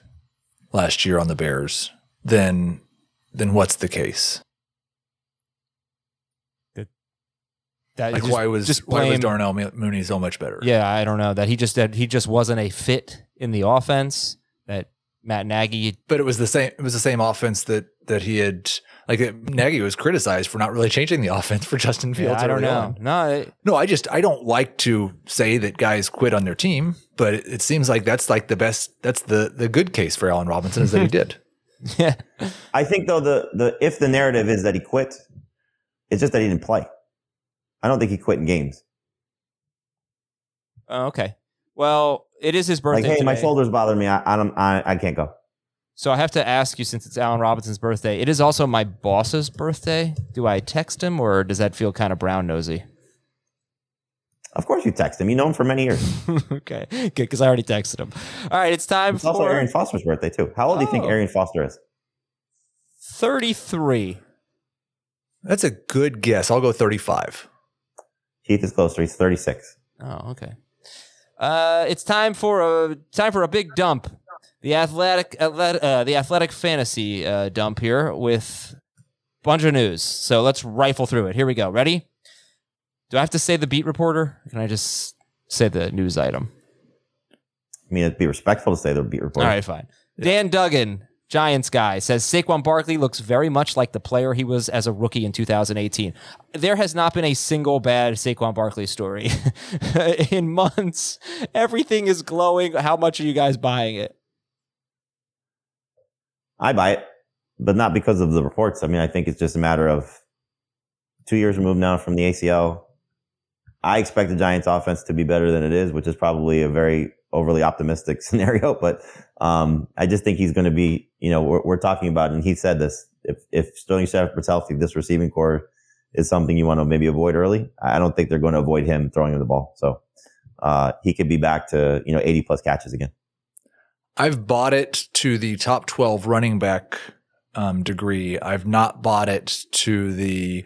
last year on the Bears, then then what's the case? That Like just- why was just why was Darnell Mooney so much better? Yeah, I don't know that he just that he just wasn't a fit in the offense. That Matt Nagy. But it was the same. It was the same offense that that he had. Like Nagy was criticized for not really changing the offense for Justin Fields. Yeah, I don't know. on. No, it- No, I just I don't like to say that guys quit on their team, but it, it seems like that's like the best. That's the the good case for Allen Robinson is that he [LAUGHS] did. yeah. I think though the, the, if the narrative is that he quit, it's just that he didn't play. I don't think he quit in games. Oh, okay. Well, it is his birthday. Like, hey, my shoulder's bother me. I, I don't, I, I can't go. So I have to ask you, since it's Allen Robinson's birthday, it is also my boss's birthday. Do I text him, or does that feel kind of brown nosy? Of course you text him. You know him for many years. [LAUGHS] okay, good, because I already texted him. All right, it's time It's also for Arian Foster's birthday too. How old do you think Oh. Arian Foster is? thirty-three. That's a good guess. I'll go thirty five. Keith is closer. He's 36. Oh, okay. Uh, it's time for a time for a big dump. The athletic, athletic uh, the athletic fantasy uh, dump here with a bunch of news. So let's rifle through it. Here we go. Ready? Do I have to say the beat reporter? Or can I just say the news item? I mean, it'd be respectful to say the beat reporter. All right, fine. Dan Duggan, Giants guy, says Saquon Barkley looks very much like the player he was as a rookie in 2018. There has not been a single bad Saquon Barkley story [LAUGHS] in months. Everything is glowing. How much are you guys buying it? I buy it, but not because of the reports. I mean, I think it's just a matter of two years removed now from the ACL. I expect the Giants offense to be better than it is, which is probably a very overly optimistic [LAUGHS] scenario, but um, I just think he's going to be, you know, we're, we're, talking about, and he said this, if, if Sterling Shepard's healthy, this receiving corps is something you want to maybe avoid early. I don't think they're going to avoid him throwing him the ball. So uh, he could be back to, you know, 80 plus catches again. I've bought it to the top 12 running back um, degree. I've not bought it to the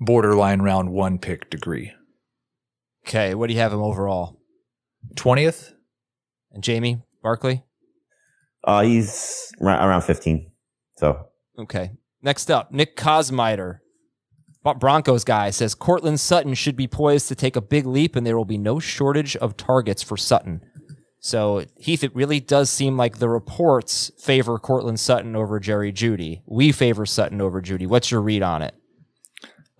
borderline round one pick degree. Okay. What do you have him overall? 20th. And Jamey Barkley? Uh, he's around 15. So. Okay. Next up, Nick Kosmider. Broncos guy says Courtland Sutton should be poised to take a big leap and there will be no shortage of targets for Sutton. So, Heath, it really does seem like the reports favor Courtland Sutton over Jerry Jeudy. We favor Sutton over Jeudy. What's your read on it?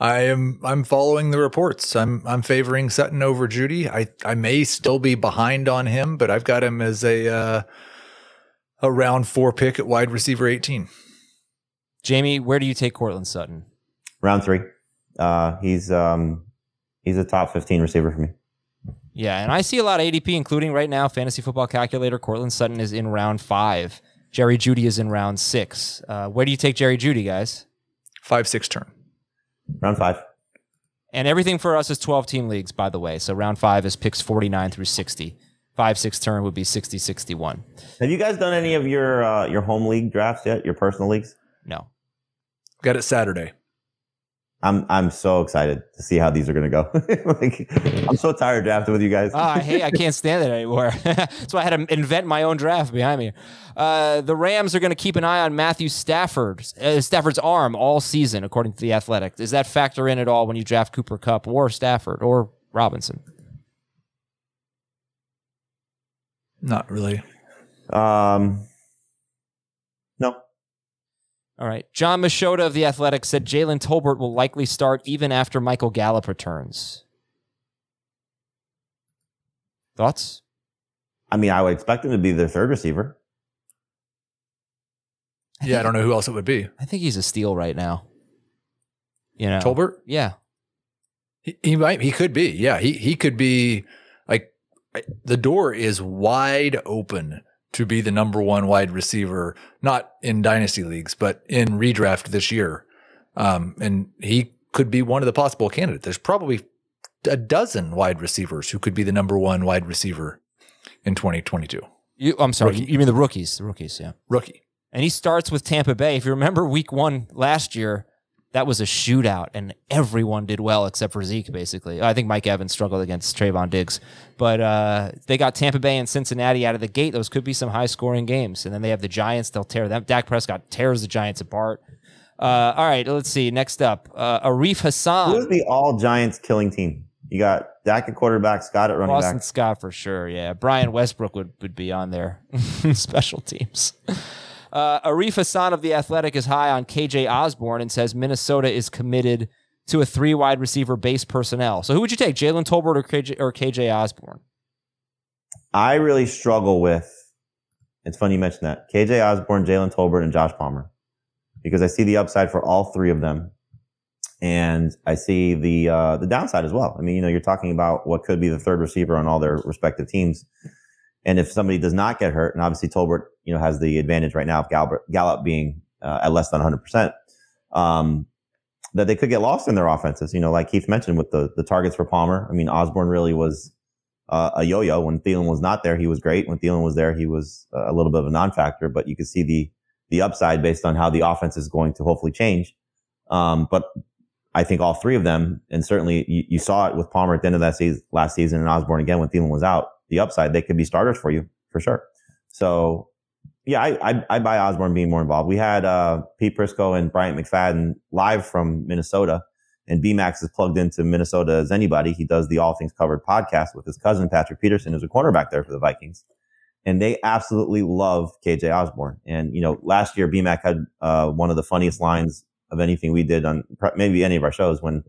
I am I'm following the reports. I'm I'm favoring Sutton over Jeudy. I I may still be behind on him, but I've got him as a uh, a round four pick at wide receiver 18. Jamey, where do you take Courtland Sutton? Round three. Uh, he's um, he's a top 15 receiver for me. Yeah, and I see a lot of ADP, including right now, fantasy football calculator. Courtland Sutton is in round five. Jerry Jeudy is in round six. Uh, where do you take Jerry Jeudy, guys? Five six turn. Round five. And everything for us is 12 team leagues, by the way. So round five is picks 49 through 60. Five, six turn would be 60, 61. Have you guys done any of your uh, your home league drafts yet? Your personal leagues? No. Got it Saturday. I'm I'm so excited to see how these are going to go. [LAUGHS] like, I'm so tired drafting with you guys. oh, I hate. I can't stand it anymore. [LAUGHS] so I had to invent my own draft behind me. Uh, the Rams are going to keep an eye on Matthew Stafford, uh, Stafford's arm all season, according to the Athletic. Does that factor in at all when you draft Cooper Kupp or Stafford or Robinson? Not really. Um, no. All right. Jon Machota of The Athletic said Jalen Tolbert will likely start even after Michael Gallup returns. Thoughts? I mean, I would expect him to be their third receiver. I yeah, I don't know who else it would be. I think he's a steal right now. You know, Tolbert. Yeah, he, he might. He could be. Yeah, he he could be. Like the door is wide open to be the number one wide receiver, not in dynasty leagues, but in redraft this year. Um, and he could be one of the possible candidates. There's probably a dozen wide receivers who could be the number one wide receiver in 2022. You, I'm sorry, Rookie. you mean the rookies? The rookies, yeah. Rookie. And he starts with Tampa Bay. If you remember week one last year, that was a shootout and everyone did well except for Zeke, basically. I think Mike Evans struggled against Trevon Diggs. But uh, they got Tampa Bay and Cincinnati out of the gate. Those could be some high scoring games. And then they have the Giants. They'll tear them. Dak Prescott tears the Giants apart. Uh, all right, let's see. Next up, uh, Arif Hassan. Who's the all Giants killing team? You got Dak at quarterback, Scott at running Boston back. Scott for sure. Yeah, Brian Westbrook would, would be on there. [LAUGHS] Special teams. Uh, Arif Hassan of The Athletic is high on KJ Osborn and says Minnesota is committed to a three wide receiver base personnel. So who would you take, Jalen Tolbert or KJ, or KJ Osborn? I really struggle with, it's funny you mentioned that, KJ Osborn, Jalen Tolbert, and Josh Palmer, because I see the upside for all three of them. And I see the uh, the downside as well. I mean, you know, you're talking about what could be the third receiver on all their respective teams. And if somebody does not get hurt, and obviously Tolbert, you know, has the advantage right now of Gallup, Gallup being uh, at less than 100%, um, that they could get lost in their offenses. You know, like Keith mentioned with the the targets for Palmer. I mean, Osborn really was uh, a yo-yo. When Thielen was not there, he was great. When Thielen was there, he was a little bit of a non-factor. But you could see the the upside based on how the offense is going to hopefully change. Um, but I think all three of them, and certainly you, you, saw it with Palmer at the end of that last season, and Osborn again when Thielen was out the upside, they could be starters for you for sure. So yeah, I, I, I buy Osborn being more involved. We had uh, Pete Prisco and Bryant McFadden live from Minnesota, and BMAX is plugged into Minnesota as anybody. He does the All Things Covered podcast with his cousin Patrick Peterson, who's a cornerback there for the Vikings, and they absolutely love KJ Osborn. And you know, last year BMAC had uh, one of the funniest lines of anything we did on maybe any of our shows when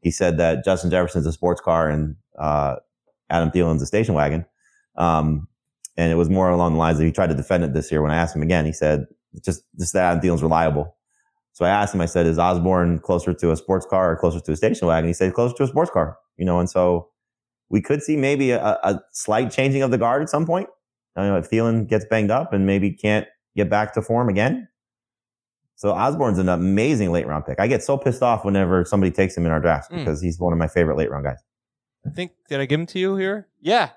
he said that Justin Jefferson's a sports car and uh, Adam Thielen's a station wagon. Um, and it was more along the lines that he tried to defend it this year. When I asked him again, he said, just, just that Adam Thielen's reliable. So I asked him, I said, is Osborn closer to a sports car or closer to a station wagon? He said, closer to a sports car, you know, and so we could see maybe a, a slight changing of the guard at some point. You know, if Thielen gets banged up and maybe can't get back to form again. So Osborn's an amazing late round pick. I get so pissed off whenever somebody takes him in our drafts mm. because he's one of my favorite late round guys. I think, did I give him to you here? Yeah.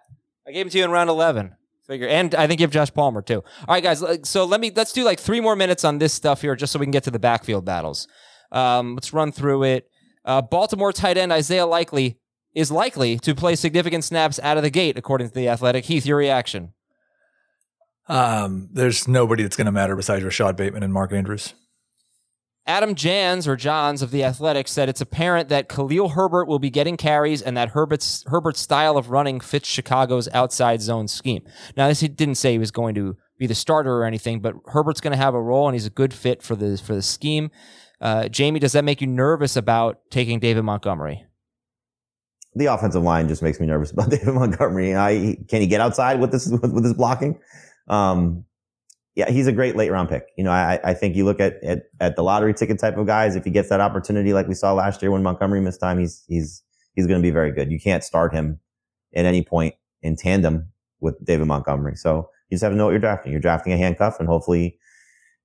I gave him to you in round 11 figure. And I think you have Josh Palmer too. All right, guys. So let me let's do like three more minutes on this stuff here, just so we can get to the backfield battles. Um, let's run through it. Uh, Baltimore tight end Isaiah Likely is likely to play significant snaps out of the gate, according to the Athletic. Heath, your reaction? Um, there's nobody that's going to matter besides Rashod Bateman and Mark Andrews. Adam Jahns or Johns of the Athletic said it's apparent that Khalil Herbert will be getting carries and that Herbert's Herbert's style of running fits Chicago's outside zone scheme. Now, this he didn't say he was going to be the starter or anything, but Herbert's going to have a role and he's a good fit for the for the scheme. Uh, Jamey, does that make you nervous about taking David Montgomery? The offensive line just makes me nervous about [LAUGHS] David Montgomery. I can he get outside with this with, with blocking? Um, yeah, he's a great late round pick. You know, I, I think you look at, at, at the lottery ticket type of guys. If he gets that opportunity, like we saw last year when Montgomery missed time, he's he's he's going to be very good. You can't start him at any point in tandem with David Montgomery. So you just have to know what you're drafting. You're drafting a handcuff, and hopefully,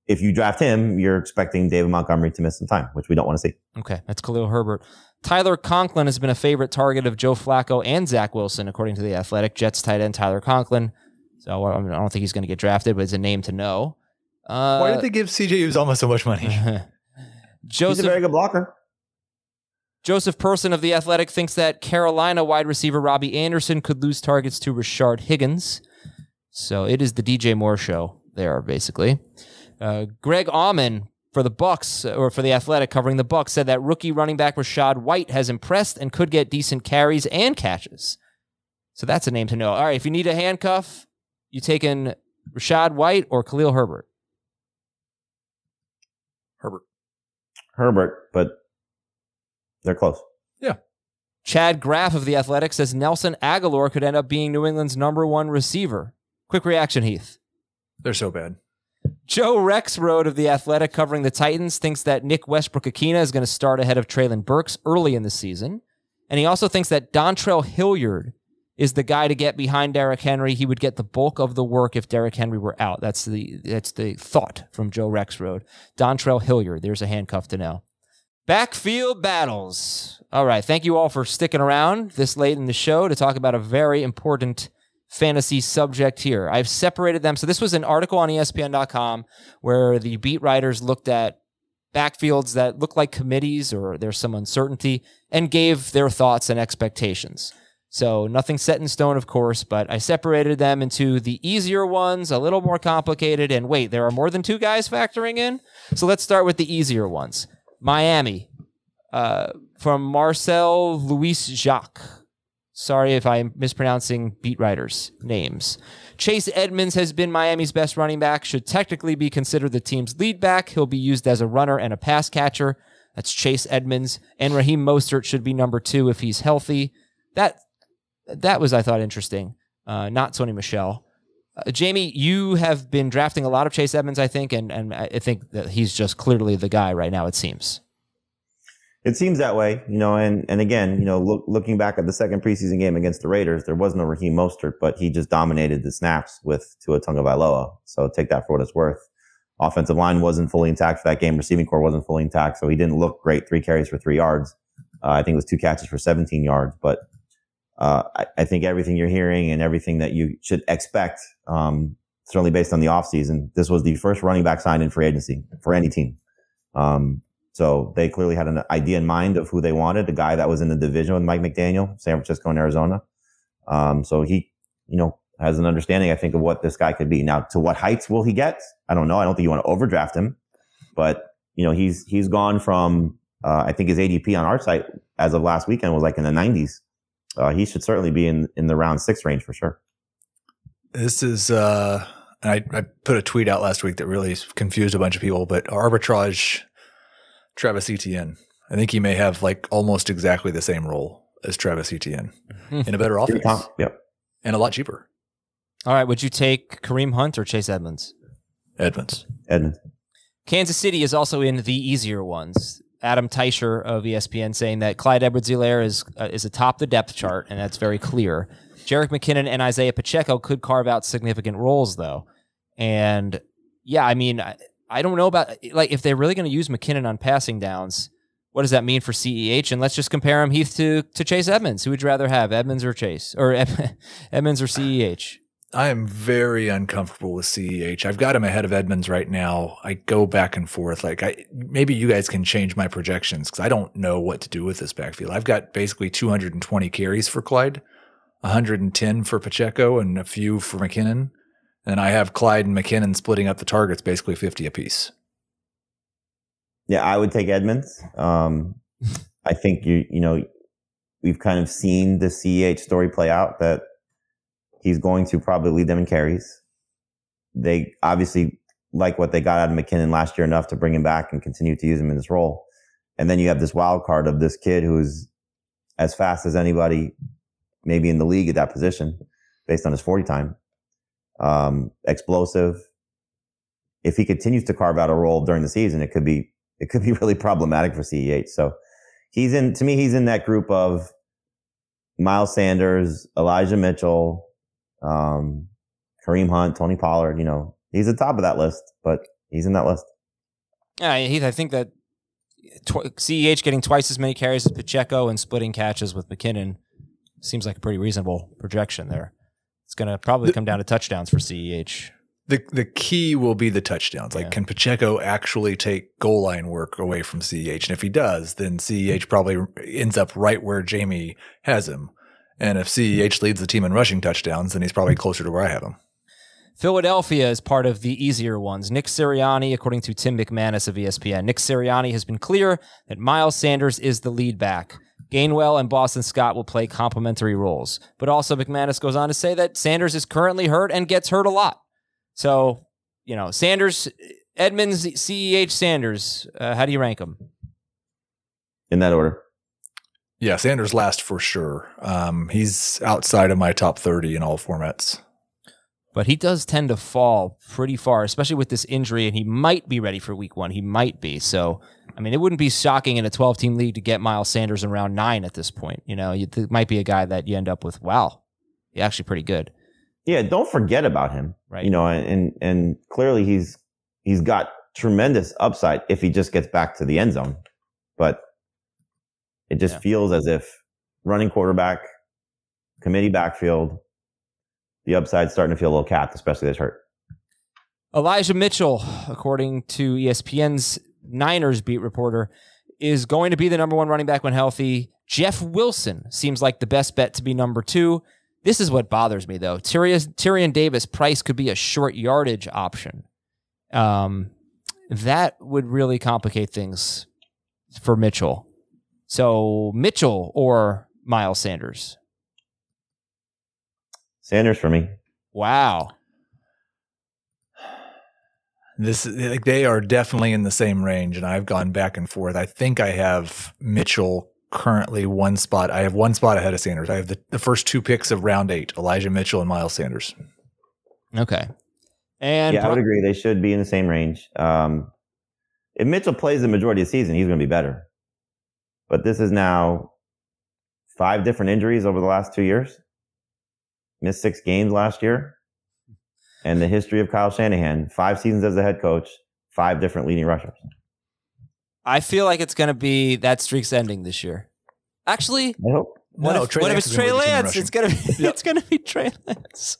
if you draft him, you're expecting David Montgomery to miss some time, which we don't want to see. Okay, that's Khalil Herbert. Tyler Conklin has been a favorite target of Joe Flacco and Zach Wilson, according to the Athletic. Jets tight end Tyler Conklin so I, mean, I don't think he's going to get drafted, but it's a name to know. Uh, Why did they give CJ Uzomah so much money? Joseph, [LAUGHS] he's a very good blocker. Joseph Person of The Athletic thinks that Carolina wide receiver Robbie Anderson could lose targets to Rashard Higgins. So it is the DJ Moore show there, basically. Uh, Greg Auman for the Bucks or for the Athletic covering the Bucks said that rookie running back Rachaad White has impressed and could get decent carries and catches. So that's a name to know. All right, if you need a handcuff, you taking Rachaad White or Khalil Herbert? Herbert. Herbert, but they're close. Yeah. Chad Graff of The Athletic says Nelson Agholor could end up being New England's number one receiver. Quick reaction, Heath. They're so bad. Joe Rexrode of The Athletic covering the Titans thinks that Nick Westbrook-Ikhine is going to start ahead of Treylon Burks early in the season. And he also thinks that Dontrell Hilliard is the guy to get behind Derrick Henry. He would get the bulk of the work if Derrick Henry were out. That's the that's the thought from Joe Rexrode. Dontrell Hilliard, there's a handcuff to know. Backfield battles. All right, thank you all for sticking around this late in the show to talk about a very important fantasy subject here. I've separated them. So this was an article on ESPN.com where the beat writers looked at backfields that look like committees or there's some uncertainty and gave their thoughts and expectations. So nothing set in stone, of course, but I separated them into the easier ones, a little more complicated. And wait, there are more than two guys factoring in? So let's start with the easier ones. Miami, uh, from Marcel Louis-Jacques. Sorry if I'm mispronouncing beat writers' names. Chase Edmonds has been Miami's best running back, should technically be considered the team's lead back. He'll be used as a runner and a pass catcher. That's Chase Edmonds. And Raheem Mostert should be number two if he's healthy. That that was I thought interesting. Uh, not Sony Michel. Uh, Jamey, you have been drafting a lot of Chase Edmonds, I think, and and I think that he's just clearly the guy right now. It seems. It seems that way, you know, and and again, you know, look, looking back at the second preseason game against the Raiders, there was no Raheem Mostert, but he just dominated the snaps with Tua Tagovailoa. So take that for what it's worth. Offensive line wasn't fully intact for that game. Receiving corps wasn't fully intact, so he didn't look great. Three carries for three yards. Uh, I think it was two catches for 17 yards, but uh, I, I, think everything you're hearing and everything that you should expect, um, certainly based on the offseason, this was the first running back signed in free agency for any team. Um, so they clearly had an idea in mind of who they wanted, the guy that was in the division with Mike McDaniel, San Francisco and Arizona. Um, so he you know, has an understanding, I think, of what this guy could be. Now, to what heights will he get? I don't know. I don't think you want to overdraft him, but you know, he's he's gone from uh, I think his ADP on our site as of last weekend was like in the 90s. Uh, he should certainly be in in the round six range for sure. This is uh, I, I put a tweet out last week that really confused a bunch of people, but arbitrage Travis Etienne. I think he may have like almost exactly the same role as Travis Etienne in a better offense. Yep. And a lot cheaper. All right. Would you take Kareem Hunt or Chase Edmonds? Edmonds. Edmonds. Kansas City is also in the easier ones. Adam Teicher of ESPN saying that Clyde Edwards-Helaire is uh, is atop the depth chart, and that's very clear. Jerick McKinnon and Isaiah Pacheco could carve out significant roles, though. And yeah, I mean, I, I don't know about like if they're really going to use McKinnon on passing downs. What does that mean for CEH? And let's just compare him, Heath, to to Chase Edmonds. Who would you rather have, Edmonds or Chase, or [LAUGHS] Edmonds or CEH? I am very uncomfortable with CEH. I've got him ahead of Edmonds right now. I go back and forth. Like I, maybe you guys can change my projections because I don't know what to do with this backfield. I've got basically 220 carries for Clyde, 110 for Pacheco, and a few for McKinnon. And I have Clyde and McKinnon splitting up the targets basically 50 apiece. Yeah, I would take Edmonds. Um, [LAUGHS] I think you, you know, we've kind of seen the CEH story play out that he's going to probably lead them in carries. They obviously like what they got out of McKinnon last year enough to bring him back and continue to use him in this role. And then you have this wild card of this kid who's as fast as anybody, maybe in the league at that position, based on his 40 time. Um, explosive. If he continues to carve out a role during the season, it could be it could be [LAUGHS] really problematic for CEH. So he's in to me, he's in that group of Miles Sanders, Elijah Mitchell, um, Kareem Hunt, Tony Pollard. You know, he's at the top of that list, but he's in that list. Yeah, Heath, I think that tw- CEH getting twice as many carries as Pacheco and splitting catches with McKinnon seems like a pretty reasonable projection there. It's going to probably come down to touchdowns for CEH. The the key will be the touchdowns. Like, Yeah. can Pacheco actually take goal line work away from CEH? And if he does, then CEH probably ends up right where Jamey has him. And if CEH leads the team in rushing touchdowns, then he's probably closer to where I have him. Philadelphia is part of the easier ones. Nick Sirianni, according to Tim McManus of ESPN, Nick Sirianni has been clear that Miles Sanders is the lead back. Gainwell and Boston Scott will play complementary roles. But also, McManus goes on to say that Sanders is currently hurt and gets hurt a lot. So, you know, Sanders, Edmonds, CEH, Sanders, uh, how do you rank them? In that order. Yeah, Sanders last for sure. Um, he's outside of my top 30 in all formats. But he does tend to fall pretty far, especially with this injury, and he might be ready for week one. He might be. So, I mean, it wouldn't be shocking in a 12 team league to get Miles Sanders in round nine at this point. You know, you, it might be a guy that you end up with, wow, he's actually pretty good. Yeah, don't forget about him. Right. You know, and and clearly he's he's got tremendous upside if he just gets back to the end zone. But it just Yeah. feels as if running quarterback, committee backfield, the upside's starting to feel a little capped, especially this hurt. Elijah Mitchell, according to ESPN's Niners beat reporter, is going to be the number one running back when healthy. Jeff Wilson seems like the best bet to be number two. This is what bothers me, though. Tyrion, Tyrion Davis-Price could be a short yardage option. Um, that would really complicate things for Mitchell. So Mitchell or Miles Sanders. Sanders for me. Wow. This like they are definitely in the same range, and I've gone back and forth. I think I have Mitchell currently one spot. I have one spot ahead of Sanders. I have the, the first two picks of round eight: Elijah Mitchell and Miles Sanders. Okay. And yeah, I would agree. They should be in the same range. Um, if Mitchell plays the majority of the season, he's going to be better. But this is now five different injuries over the last two years. Missed six games last year. And the history of Kyle Shanahan, five seasons as the head coach, five different leading rushers. I feel like it's going to be that streak's ending this year. Actually, I hope. what No, if, Trey what if it's gonna Trey lead the team in Lance? It's going to be Yep. it's going to be Trey Lance.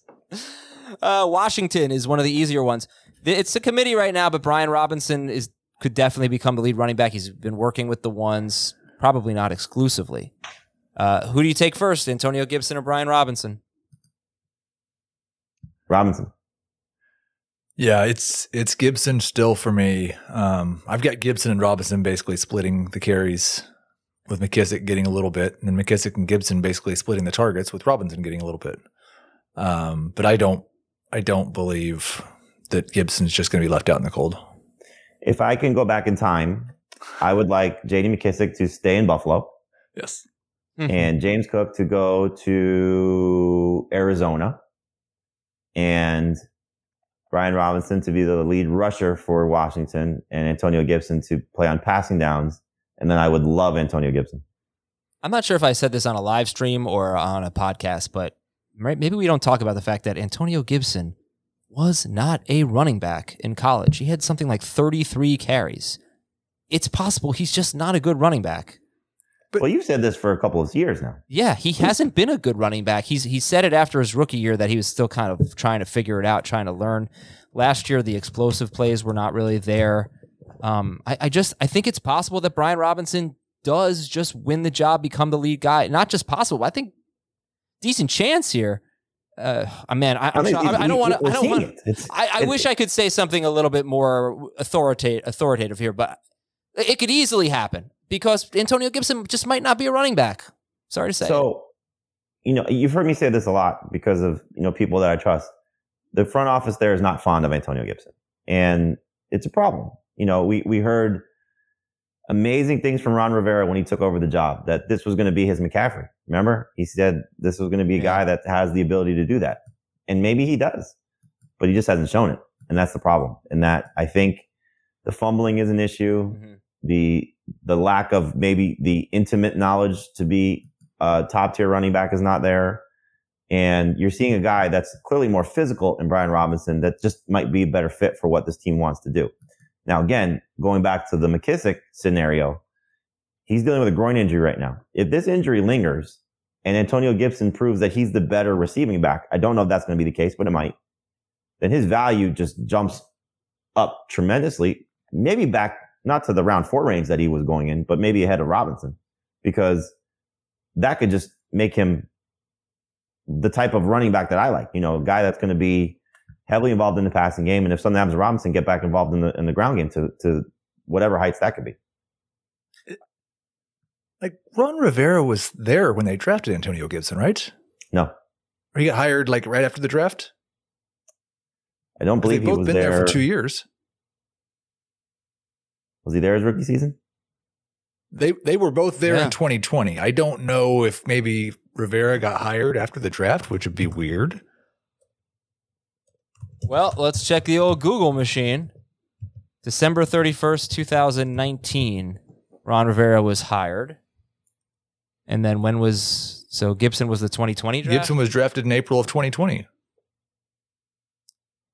Uh, Washington is one of the easier ones. It's a committee right now, but Brian Robinson is could definitely become the lead running back. He's been working with the ones, probably not exclusively. Uh, who do you take first, Antonio Gibson or Brian Robinson? Robinson. Yeah, it's it's Gibson still for me. Um, I've got Gibson and Robinson basically splitting the carries, with McKissic getting a little bit, and then McKissic and Gibson basically splitting the targets, with Robinson getting a little bit. Um, but I don't, I don't believe that Gibson's just going to be left out in the cold. If I can go back in time, I would like J.D. McKissic to stay in Buffalo. Yes. Mhm. and James Cook to go to Arizona and Brian Robinson to be the lead rusher for Washington and Antonio Gibson to play on passing downs. And then I would love Antonio Gibson. I'm not sure if I said this on a live stream or on a podcast, but maybe we don't talk about the fact that Antonio Gibson was not a running back in college. He had something like 33 carries. It's possible he's just not a good running back. But- well, you've said this for a couple of years now. Yeah, he hasn't been a good running back. He's he said it after his rookie year that he was still kind of trying to figure it out, trying to learn. Last year, the explosive plays were not really there. Um, I, I just I think it's possible that Brian Robinson does just win the job, become the lead guy. Not just possible, I think decent chance here. Uh, man, I, I'm mean, sorry, I, I don't want to. I don't want. I, I wish I could say something a little bit more authoritative, authoritative here, but it could easily happen because Antonio Gibson just might not be a running back. Sorry to say. So, you know, you've heard me say this a lot because of, you know, people that I trust. The front office there is not fond of Antonio Gibson. And it's a problem. You know, we, we heard amazing things from Ron Rivera when he took over the job that this was going to be his McCaffrey. Remember? He said this was going to be a guy that has the ability to do that. And maybe he does, but he just hasn't shown it. And that's the problem. And that I think the fumbling is an issue. Mhm. The, the lack of maybe the intimate knowledge to be a top tier running back is not there. And you're seeing a guy that's clearly more physical in Brian Robinson that just might be a better fit for what this team wants to do. Now, again, going back to the McKissic scenario, he's dealing with a groin injury right now. If this injury lingers and Antonio Gibson proves that he's the better receiving back, I don't know if that's going to be the case, but it might, then his value just jumps up tremendously. Maybe back, not to the round four range that he was going in, but maybe ahead of Robinson because that could just make him the type of running back that I like. You know, a guy that's going to be heavily involved in the passing game, and if something happens to Robinson, get back involved in the in the ground game to to whatever heights that could be. Like Ron Rivera was there when they drafted Antonio Gibson, right? No, Or he got hired like right after the draft. I don't believe he both was been there. there for two years. Was he there his rookie season? They they were both there Yeah. in 2020. I don't know if maybe Rivera got hired after the draft, which would be weird. Well, let's check the old Google machine. December 31st, 2019, Ron Rivera was hired. And then when was so Gibson was the 2020 draft? Gibson was drafted in April of 2020.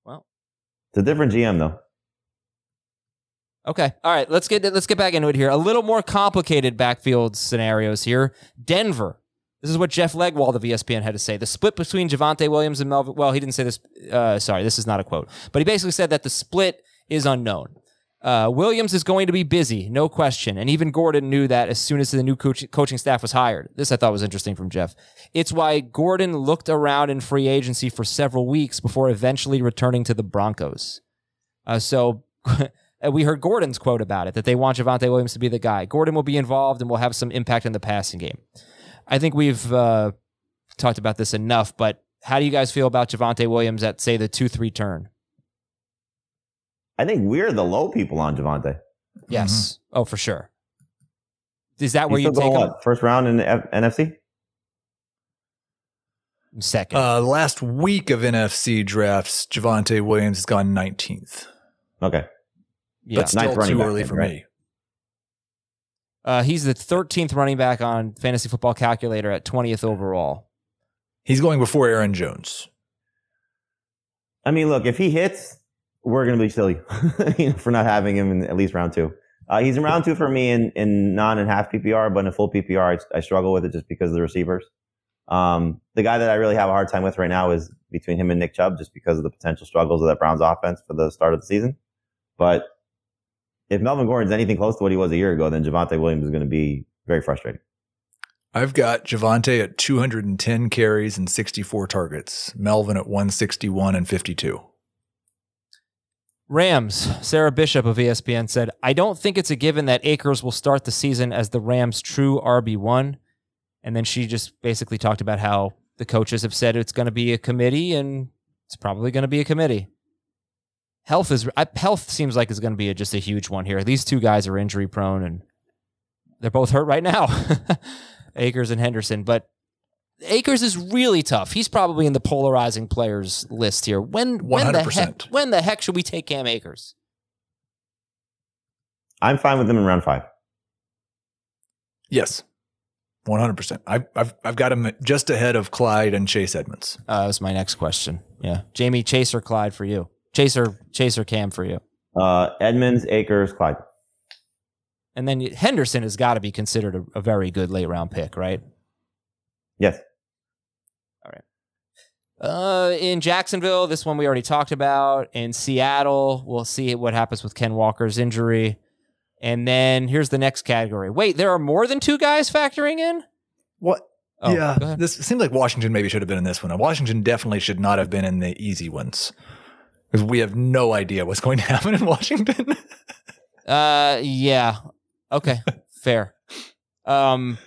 Well, It's a different GM though. Okay. All right, let's get let's get back into it here. A little more complicated backfield scenarios here. Denver. This is what Jeff Legwold of ESPN had to say. The split between Javonte Williams and Melvin. Well, he didn't say this. Uh, sorry, this is not a quote. But he basically said that the split is unknown. Uh, Williams is going to be busy, no question. And even Gordon knew that as soon as the new coach- coaching staff was hired. This I thought was interesting from Jeff. It's why Gordon looked around in free agency for several weeks before eventually returning to the Broncos. Uh, so [LAUGHS] we heard Gordon's quote about it that they want Javonte Williams to be the guy. Gordon will be involved and will have some impact in the passing game. I think we've uh, talked about this enough, but how do you guys feel about Javonte Williams at, say, the 2 3 turn? I think we're the low people on Javonte. Yes. Oh, for sure. Is that where you take going him? first round in the F- NFC? Second. Uh, last week of NFFC drafts, Javonte Williams has gone 19th. Okay. Yeah. But still Ninth running too early then, for right? me. Uh, he's the 13th running back on Fantasy Football Calculator at 20th overall. He's going before Aaron Jones. I mean, look, if he hits, we're going to be silly [LAUGHS] you know, for not having him in at least round two. Uh, he's in round two for me in, in non and half PPR, but in a full PPR, I, I struggle with it just because of the receivers. Um, the guy that I really have a hard time with right now is between him and Nick Chubb, just because of the potential struggles of that Browns offense for the start of the season. But if Melvin Gordon's anything close to what he was a year ago, then Javonte Williams is going to be very frustrating. I've got Javonte at 210 carries and 64 targets. Melvin at 161 and 52. Rams, Sarah Barshop of ESPN said, I don't think it's a given that Akers will start the season as the Rams' true RB1. And then she just basically talked about how the coaches have said it's going to be a committee and it's probably going to be a committee. Health is health seems like it's going to be a, just a huge one here. These two guys are injury prone and they're both hurt right now, [LAUGHS] Akers and Henderson. But Akers is really tough. He's probably in the polarizing players list here. When when the heck when the heck should we take Cam Akers? I'm fine with him in round five. Yes, one hundred percent. I've I've I've got him just ahead of Clyde and Chase Edmonds. Uh, that was my next question. Yeah, Jamey Chaser Clyde for you. Chaser Chaser Cam for you. Uh, Edmonds, Akers, Clyde. And then Henderson has got to be considered a, a very good late round pick, right? Yes. All right. Uh, in Jacksonville, this one we already talked about. In Seattle, we'll see what happens with Ken Walker's injury. And then here's the next category. Wait, there are more than two guys factoring in? What? Oh, yeah, this seems like Washington maybe should have been in this one. Washington definitely should not have been in the easy ones because we have no idea what's going to [LAUGHS] happen in Washington. uh, yeah. Okay, [LAUGHS] fair. Um,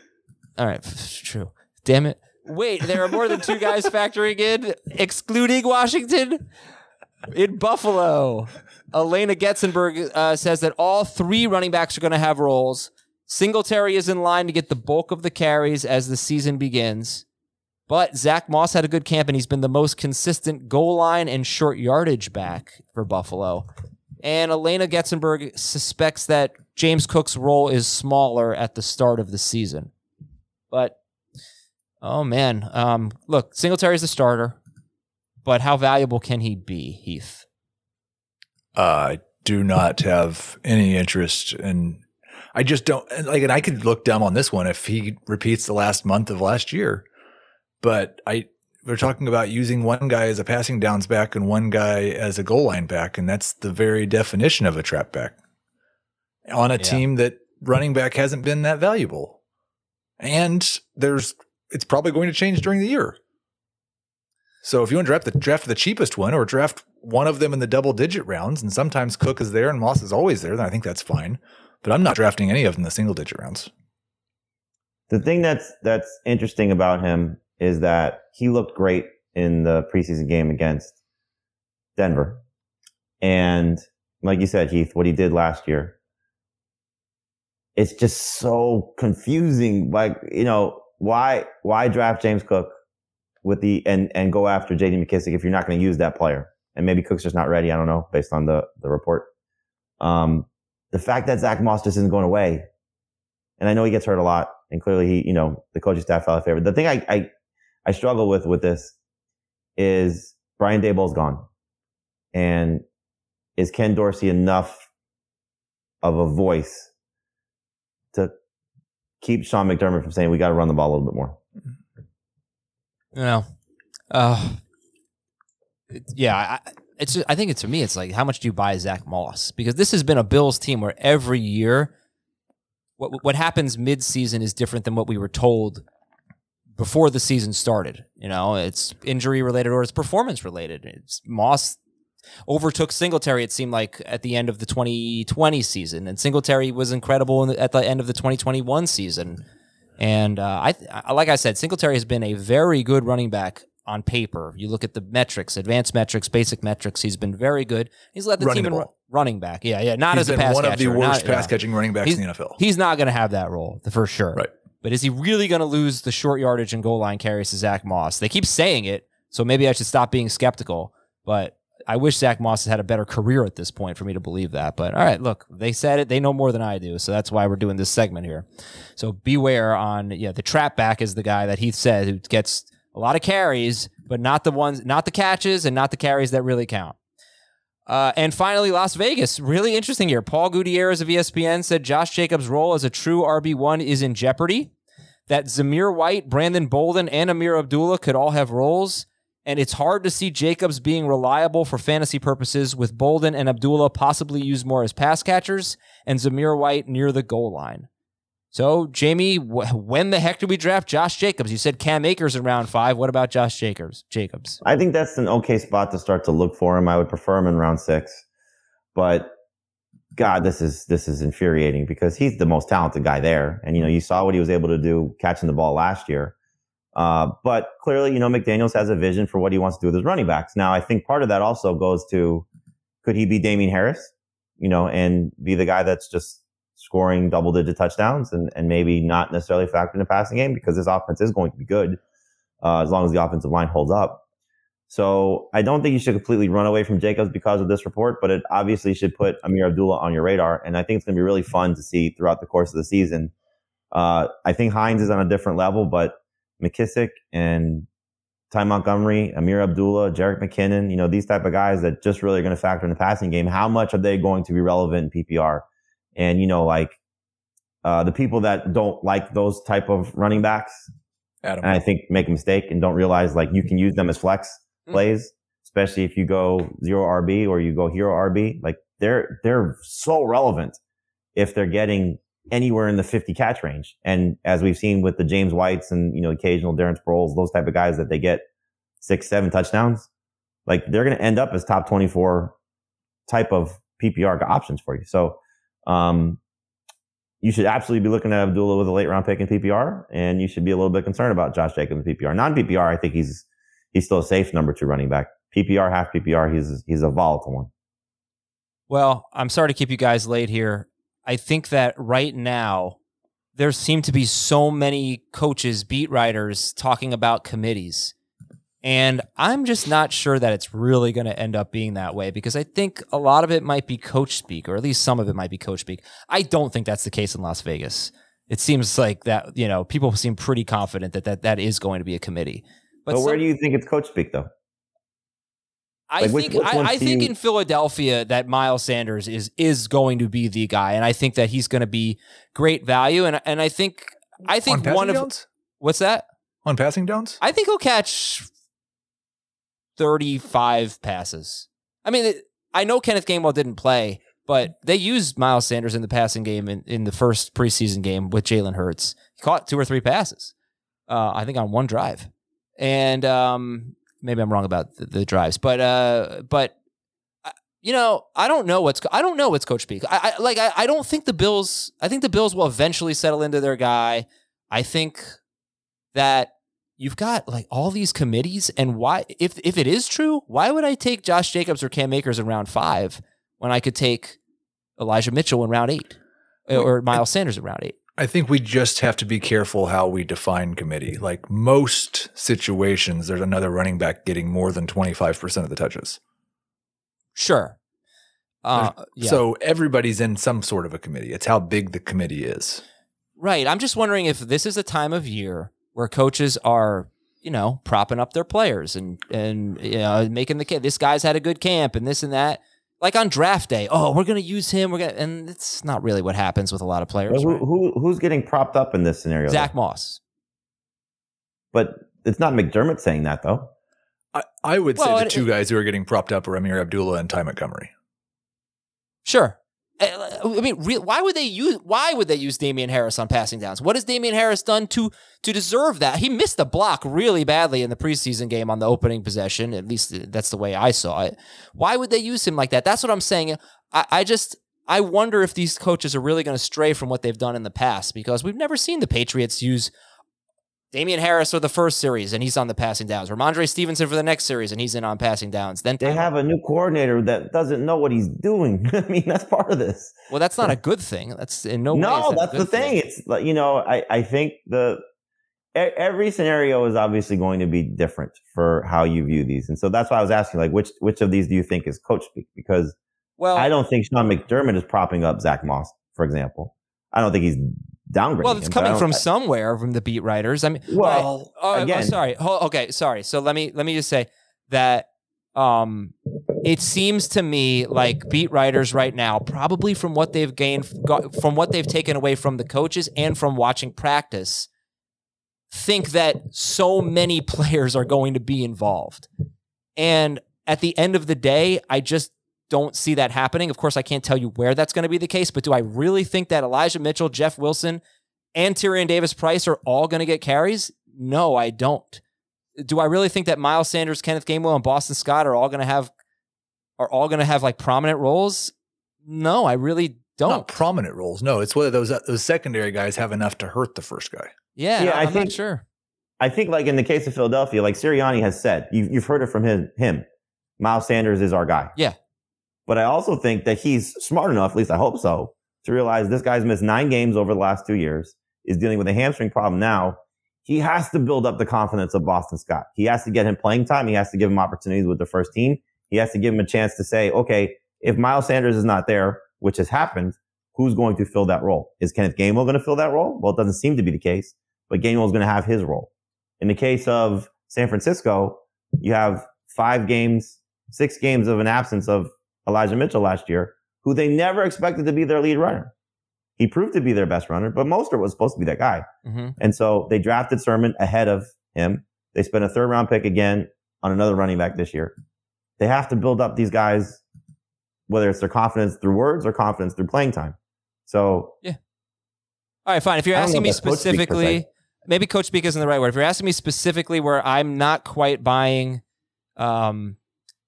all right, true. Damn it. Wait, there are more than two guys factoring in, excluding Washington? In Buffalo, Alaina Getzenberg uh, says that all three running backs are going to have roles. Singletary is in line to get the bulk of the carries as the season begins. But Zach Moss had a good camp, and he's been the most consistent goal line and short yardage back for Buffalo. And Alaina Getzenberg suspects that James Cook's role is smaller at the start of the season. But Oh man, um, look, Singletary is the starter, but how valuable can he be, Heath? I do not have any interest in. I just don't like, and I could look dumb on this one if he repeats the last month of last year. But I, we're talking about using one guy as a passing downs back and one guy as a goal line back, and that's the very definition of a trap back on a yeah. team that running back hasn't been that valuable. And there's it's probably going to change during the year. So if you want to draft the draft the cheapest one or draft one of them in the double digit rounds, and sometimes Cook is there and Moss is always there, then I think that's fine. But I'm not drafting any of them in the single digit rounds. The thing that's that's interesting about him is that he looked great in the preseason game against Denver. And like you said, Heath, what he did last year, it's just so confusing. Like, you know, why why draft James Cook with the and and go after J.D. McKissic if you're not going to use that player? And maybe Cook's just not ready. I don't know based on the the report. Um, the fact that Zach Moss just isn't going away, and I know he gets hurt a lot, and clearly he, you know, the coaching staff fell out of favor. The thing I, I I struggle with with this is Brian Daboll's gone, and is Ken Dorsey enough of a voice to keep Sean McDermott from saying we got to run the ball a little bit more. Know, uh, yeah, I, it's. I think it's for me. It's like how much do you buy Zach Moss? Because this has been a Bills team where every year, what what happens mid season is different than what we were told before the season started. You know, it's injury related or it's performance related. It's Moss overtook Singletary, it seemed like, at the end of the 2020 season. And Singletary was incredible the, at the end of the 2021 season. And uh, I, like I said, Singletary has been a very good running back on paper. You look at the metrics, advanced metrics, basic metrics. He's been very good. He's led the running team in running back. Yeah, yeah. Not he's as a pass one catcher. of the worst not, pass catching running backs he's, in the NFL. He's not going to have that role for sure. Right. But is he really going to lose the short yardage and goal line carries to Zach Moss? They keep saying it, so maybe I should stop being skeptical. But I wish Zach Moss has had a better career at this point for me to believe that. But all right, look, they said it. They know more than I do, so that's why we're doing this segment here. So beware on yeah, the trap back is the guy that Heath said who gets a lot of carries, but not the ones, not the catches, and not the carries that really count. Uh, and finally, Las Vegas. Really interesting here. Paul Gutierrez of ESPN said Josh Jacobs' role as a true RB1 is in jeopardy. That Zamir White, Brandon Bolden, and Ameer Abdullah could all have roles and it's hard to see Jacobs being reliable for fantasy purposes with Bolden and Abdullah possibly used more as pass catchers and Zamir White near the goal line. So, Jamey, wh- when the heck do we draft Josh Jacobs? You said Cam Akers in round five. What about Josh Jacobs? Jacobs. I think that's an okay spot to start to look for him. I would prefer him in round six, but God, this is this is infuriating because he's the most talented guy there, and you know you saw what he was able to do catching the ball last year. Uh, but clearly, you know McDaniels has a vision for what he wants to do with his running backs. Now, I think part of that also goes to could he be Damien Harris, you know, and be the guy that's just scoring double digit touchdowns and, and maybe not necessarily factor in the passing game because this offense is going to be good uh, as long as the offensive line holds up. So I don't think you should completely run away from Jacobs because of this report, but it obviously should put Ameer Abdullah on your radar. And I think it's going to be really fun to see throughout the course of the season. Uh, I think Hines is on a different level, but McKissic and Ty Montgomery, Ameer Abdullah, Jerick McKinnon, you know, these type of guys that just really are going to factor in the passing game. How much are they going to be relevant in PPR? And, you know, like, uh, the people that don't like those type of running backs, Adam. and I think make a mistake and don't realize like you can use them as flex. Plays, especially if you go zero RB or you go hero RB. Like they're, they're so relevant if they're getting anywhere in the 50 catch range. And as we've seen with the James Whites and, you know, occasional Darren Sproles, those type of guys that they get six, seven touchdowns, like they're going to end up as top 24 type of PPR options for you. So, um, you should absolutely be looking at Abdullah with a late round pick in PPR, and you should be a little bit concerned about Josh Jacobs in PPR. Non PPR, I think he's he's still a safe number two running back. PPR, half PPR, he's he's a volatile one. Well, I'm sorry to keep you guys late here. I think that right now there seem to be so many coaches, beat writers talking about committees. And I'm just not sure that it's really going to end up being that way because I think a lot of it might be coach speak, or at least some of it might be coach speak. I don't think that's the case in Las Vegas. It seems like that, you know, people seem pretty confident that that, that is going to be a committee. But, where some- do you think it's coach speak though? I Like, think which I, I think you- in Philadelphia that Miles Sanders is is going to be the guy, and I think that he's going to be great value, and and I think I think passing one of downs? what's that? on passing downs. I think he'll catch thirty five passes. I mean, it- I know Kenneth Gainwell didn't play, but they used Miles Sanders in the passing game in, in the first preseason game with Jalen Hurts. He caught two or three passes, uh, I think on one drive, and um, maybe I'm wrong about the, the drives, but uh, but uh, you know, I don't know what's I don't know what's Coach Speak. I, I like I, I don't think the Bills. I think the Bills will eventually settle into their guy. I think that you've got like all these committees, and why if if it is true, why would I take Josh Jacobs or Cam Akers in round five when I could take Elijah Mitchell in round eight or Miles Sanders in round eight? I think we just have to be careful how we define committee. Like most situations, there's another running back getting more than 25% of the touches. Sure. Uh, yeah. So everybody's in some sort of a committee. It's how big the committee is. Right. I'm just wondering if this is a time of year where coaches are, you know, propping up their players and and you know making the kid. This guy's had a good camp and this and that. Like on draft day, oh, we're gonna use him. We're gonna, and it's not really what happens with a lot of players. Well, who, right? who who's getting propped up in this scenario? Zach though? Moss. But it's not McDermott saying that though. I, I would Well, say the it- two guys who are getting propped up are Ameer Abdullah and Ty Montgomery. Sure. Uh, I mean, re- why would they use? Why would they use Damien Harris on passing downs? What has Damien Harris done to to deserve that? He missed the block really badly in the preseason game on the opening possession. At least that's the way I saw it. Why would they use him like that? That's what I'm saying. I, I just I wonder if these coaches are really going to stray from what they've done in the past because we've never seen the Patriots use Damien Harris for the first series and he's on the passing downs. Rhamondre Stevenson for the next series and he's in on passing downs. Then They have a new coordinator that doesn't know what he's doing. [LAUGHS] I mean, that's part of this. well, that's not a good thing. That's in no way. no, that that's the good thing. It's like you know, I I think the every scenario is obviously going to be different for how you view these, and so that's why I was asking, like, which which of these do you think is coach speak? Because Well, I don't think Sean McDermott is propping up Zach Moss, for example. I don't think he's downgrading. Well, it's him, coming from somewhere from the beat writers. I mean, Well, oh, oh, again- sorry. Ho- okay, sorry. So let me let me just say that um, it seems to me like beat writers right now, probably from what they've gained, from what they've taken away from the coaches and from watching practice, think that so many [LAUGHS] players are going to be involved. And at the end of the day, I just don't see that happening. Of course, I can't tell you where that's going to be the case, but do I really think that Elijah Mitchell, Jeff Wilson, and Tyrion Davis Price are all going to get carries? No, I don't. Do I really think that Miles Sanders, Kenneth Gainwell, and Boston Scott are all going to have are all going to have like prominent roles? No, I really don't. Not prominent roles. No, it's whether those uh, those secondary guys have enough to hurt the first guy. Yeah, Yeah, I, I am think- not sure. I think, like in the case of Philadelphia, like Sirianni has said, you've, you've heard it from him, him. Miles Sanders is our guy. Yeah. But I also think that he's smart enough, at least I hope so, to realize this guy's missed nine games over the last two years, is dealing with a hamstring problem now. He has to build up the confidence of Boston Scott. He has to get him playing time. He has to give him opportunities with the first team. He has to give him a chance to say, okay, if Miles Sanders is not there, which has happened, who's going to fill that role? Is Kenneth Gainwell going to fill that role? Well, it doesn't seem to be the case, but Gainwell is going to have his role. In the case of San Francisco, you have five games, six games of an absence of Elijah Mitchell last year, who they never expected to be their lead runner. He proved to be their best runner, but Mostert was supposed to be that guy. hmm And so they drafted Sermon ahead of him. They spent a third round pick again on another running back this year. They have to build up these guys, whether it's their confidence through words or confidence through playing time. So yeah. All right, fine. If you're I don't know asking me if that's coach specifically, maybe coach speak isn't the right word. If you're asking me specifically where I'm not quite buying um,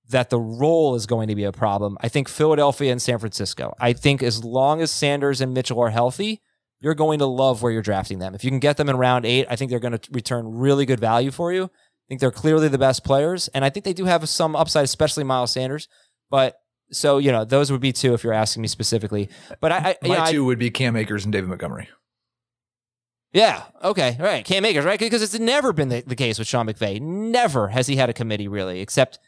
that the role is going to be a problem, I think Philadelphia and San Francisco. I think as long as Sanders and Mitchell are healthy, you're going to love where you're drafting them. If you can get them in round eight, I think they're going to return really good value for you. I think they're clearly the best players, and I think they do have some upside, especially Miles Sanders. But so you know, those would be two if you're asking me specifically. But I, I My know, I- two would be Cam Akers and David Montgomery. Yeah. Okay. All right. Cam Akers, right? Because it's never been the, the case with Sean McVay. Never has he had a committee really, except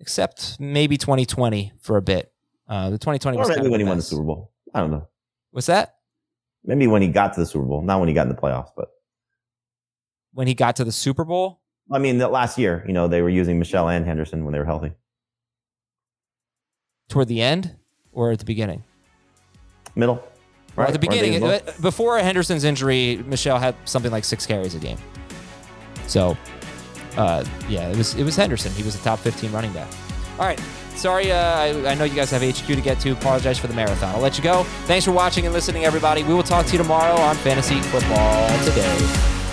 except maybe 2020 for a bit. Uh, the 2020 or was maybe kind of when he won the. Super Bowl. I don't know. What's that? Maybe when he got to the Super Bowl, not when he got in the playoffs, but When he got to the Super Bowl? I mean, that last year, you know, they were using Michel and Henderson when they were healthy. Toward the end or at the beginning? Middle. Well, Right? at the beginning, before Henderson's injury, Michel had something like six carries a game. So, uh, yeah, it was it was Henderson. He was a top 15 running back. All right. Sorry, uh, I, I know you guys have HQ to get to. Apologize for the marathon. I'll let you go. Thanks for watching and listening, everybody. We will talk to you tomorrow on Fantasy Football Today.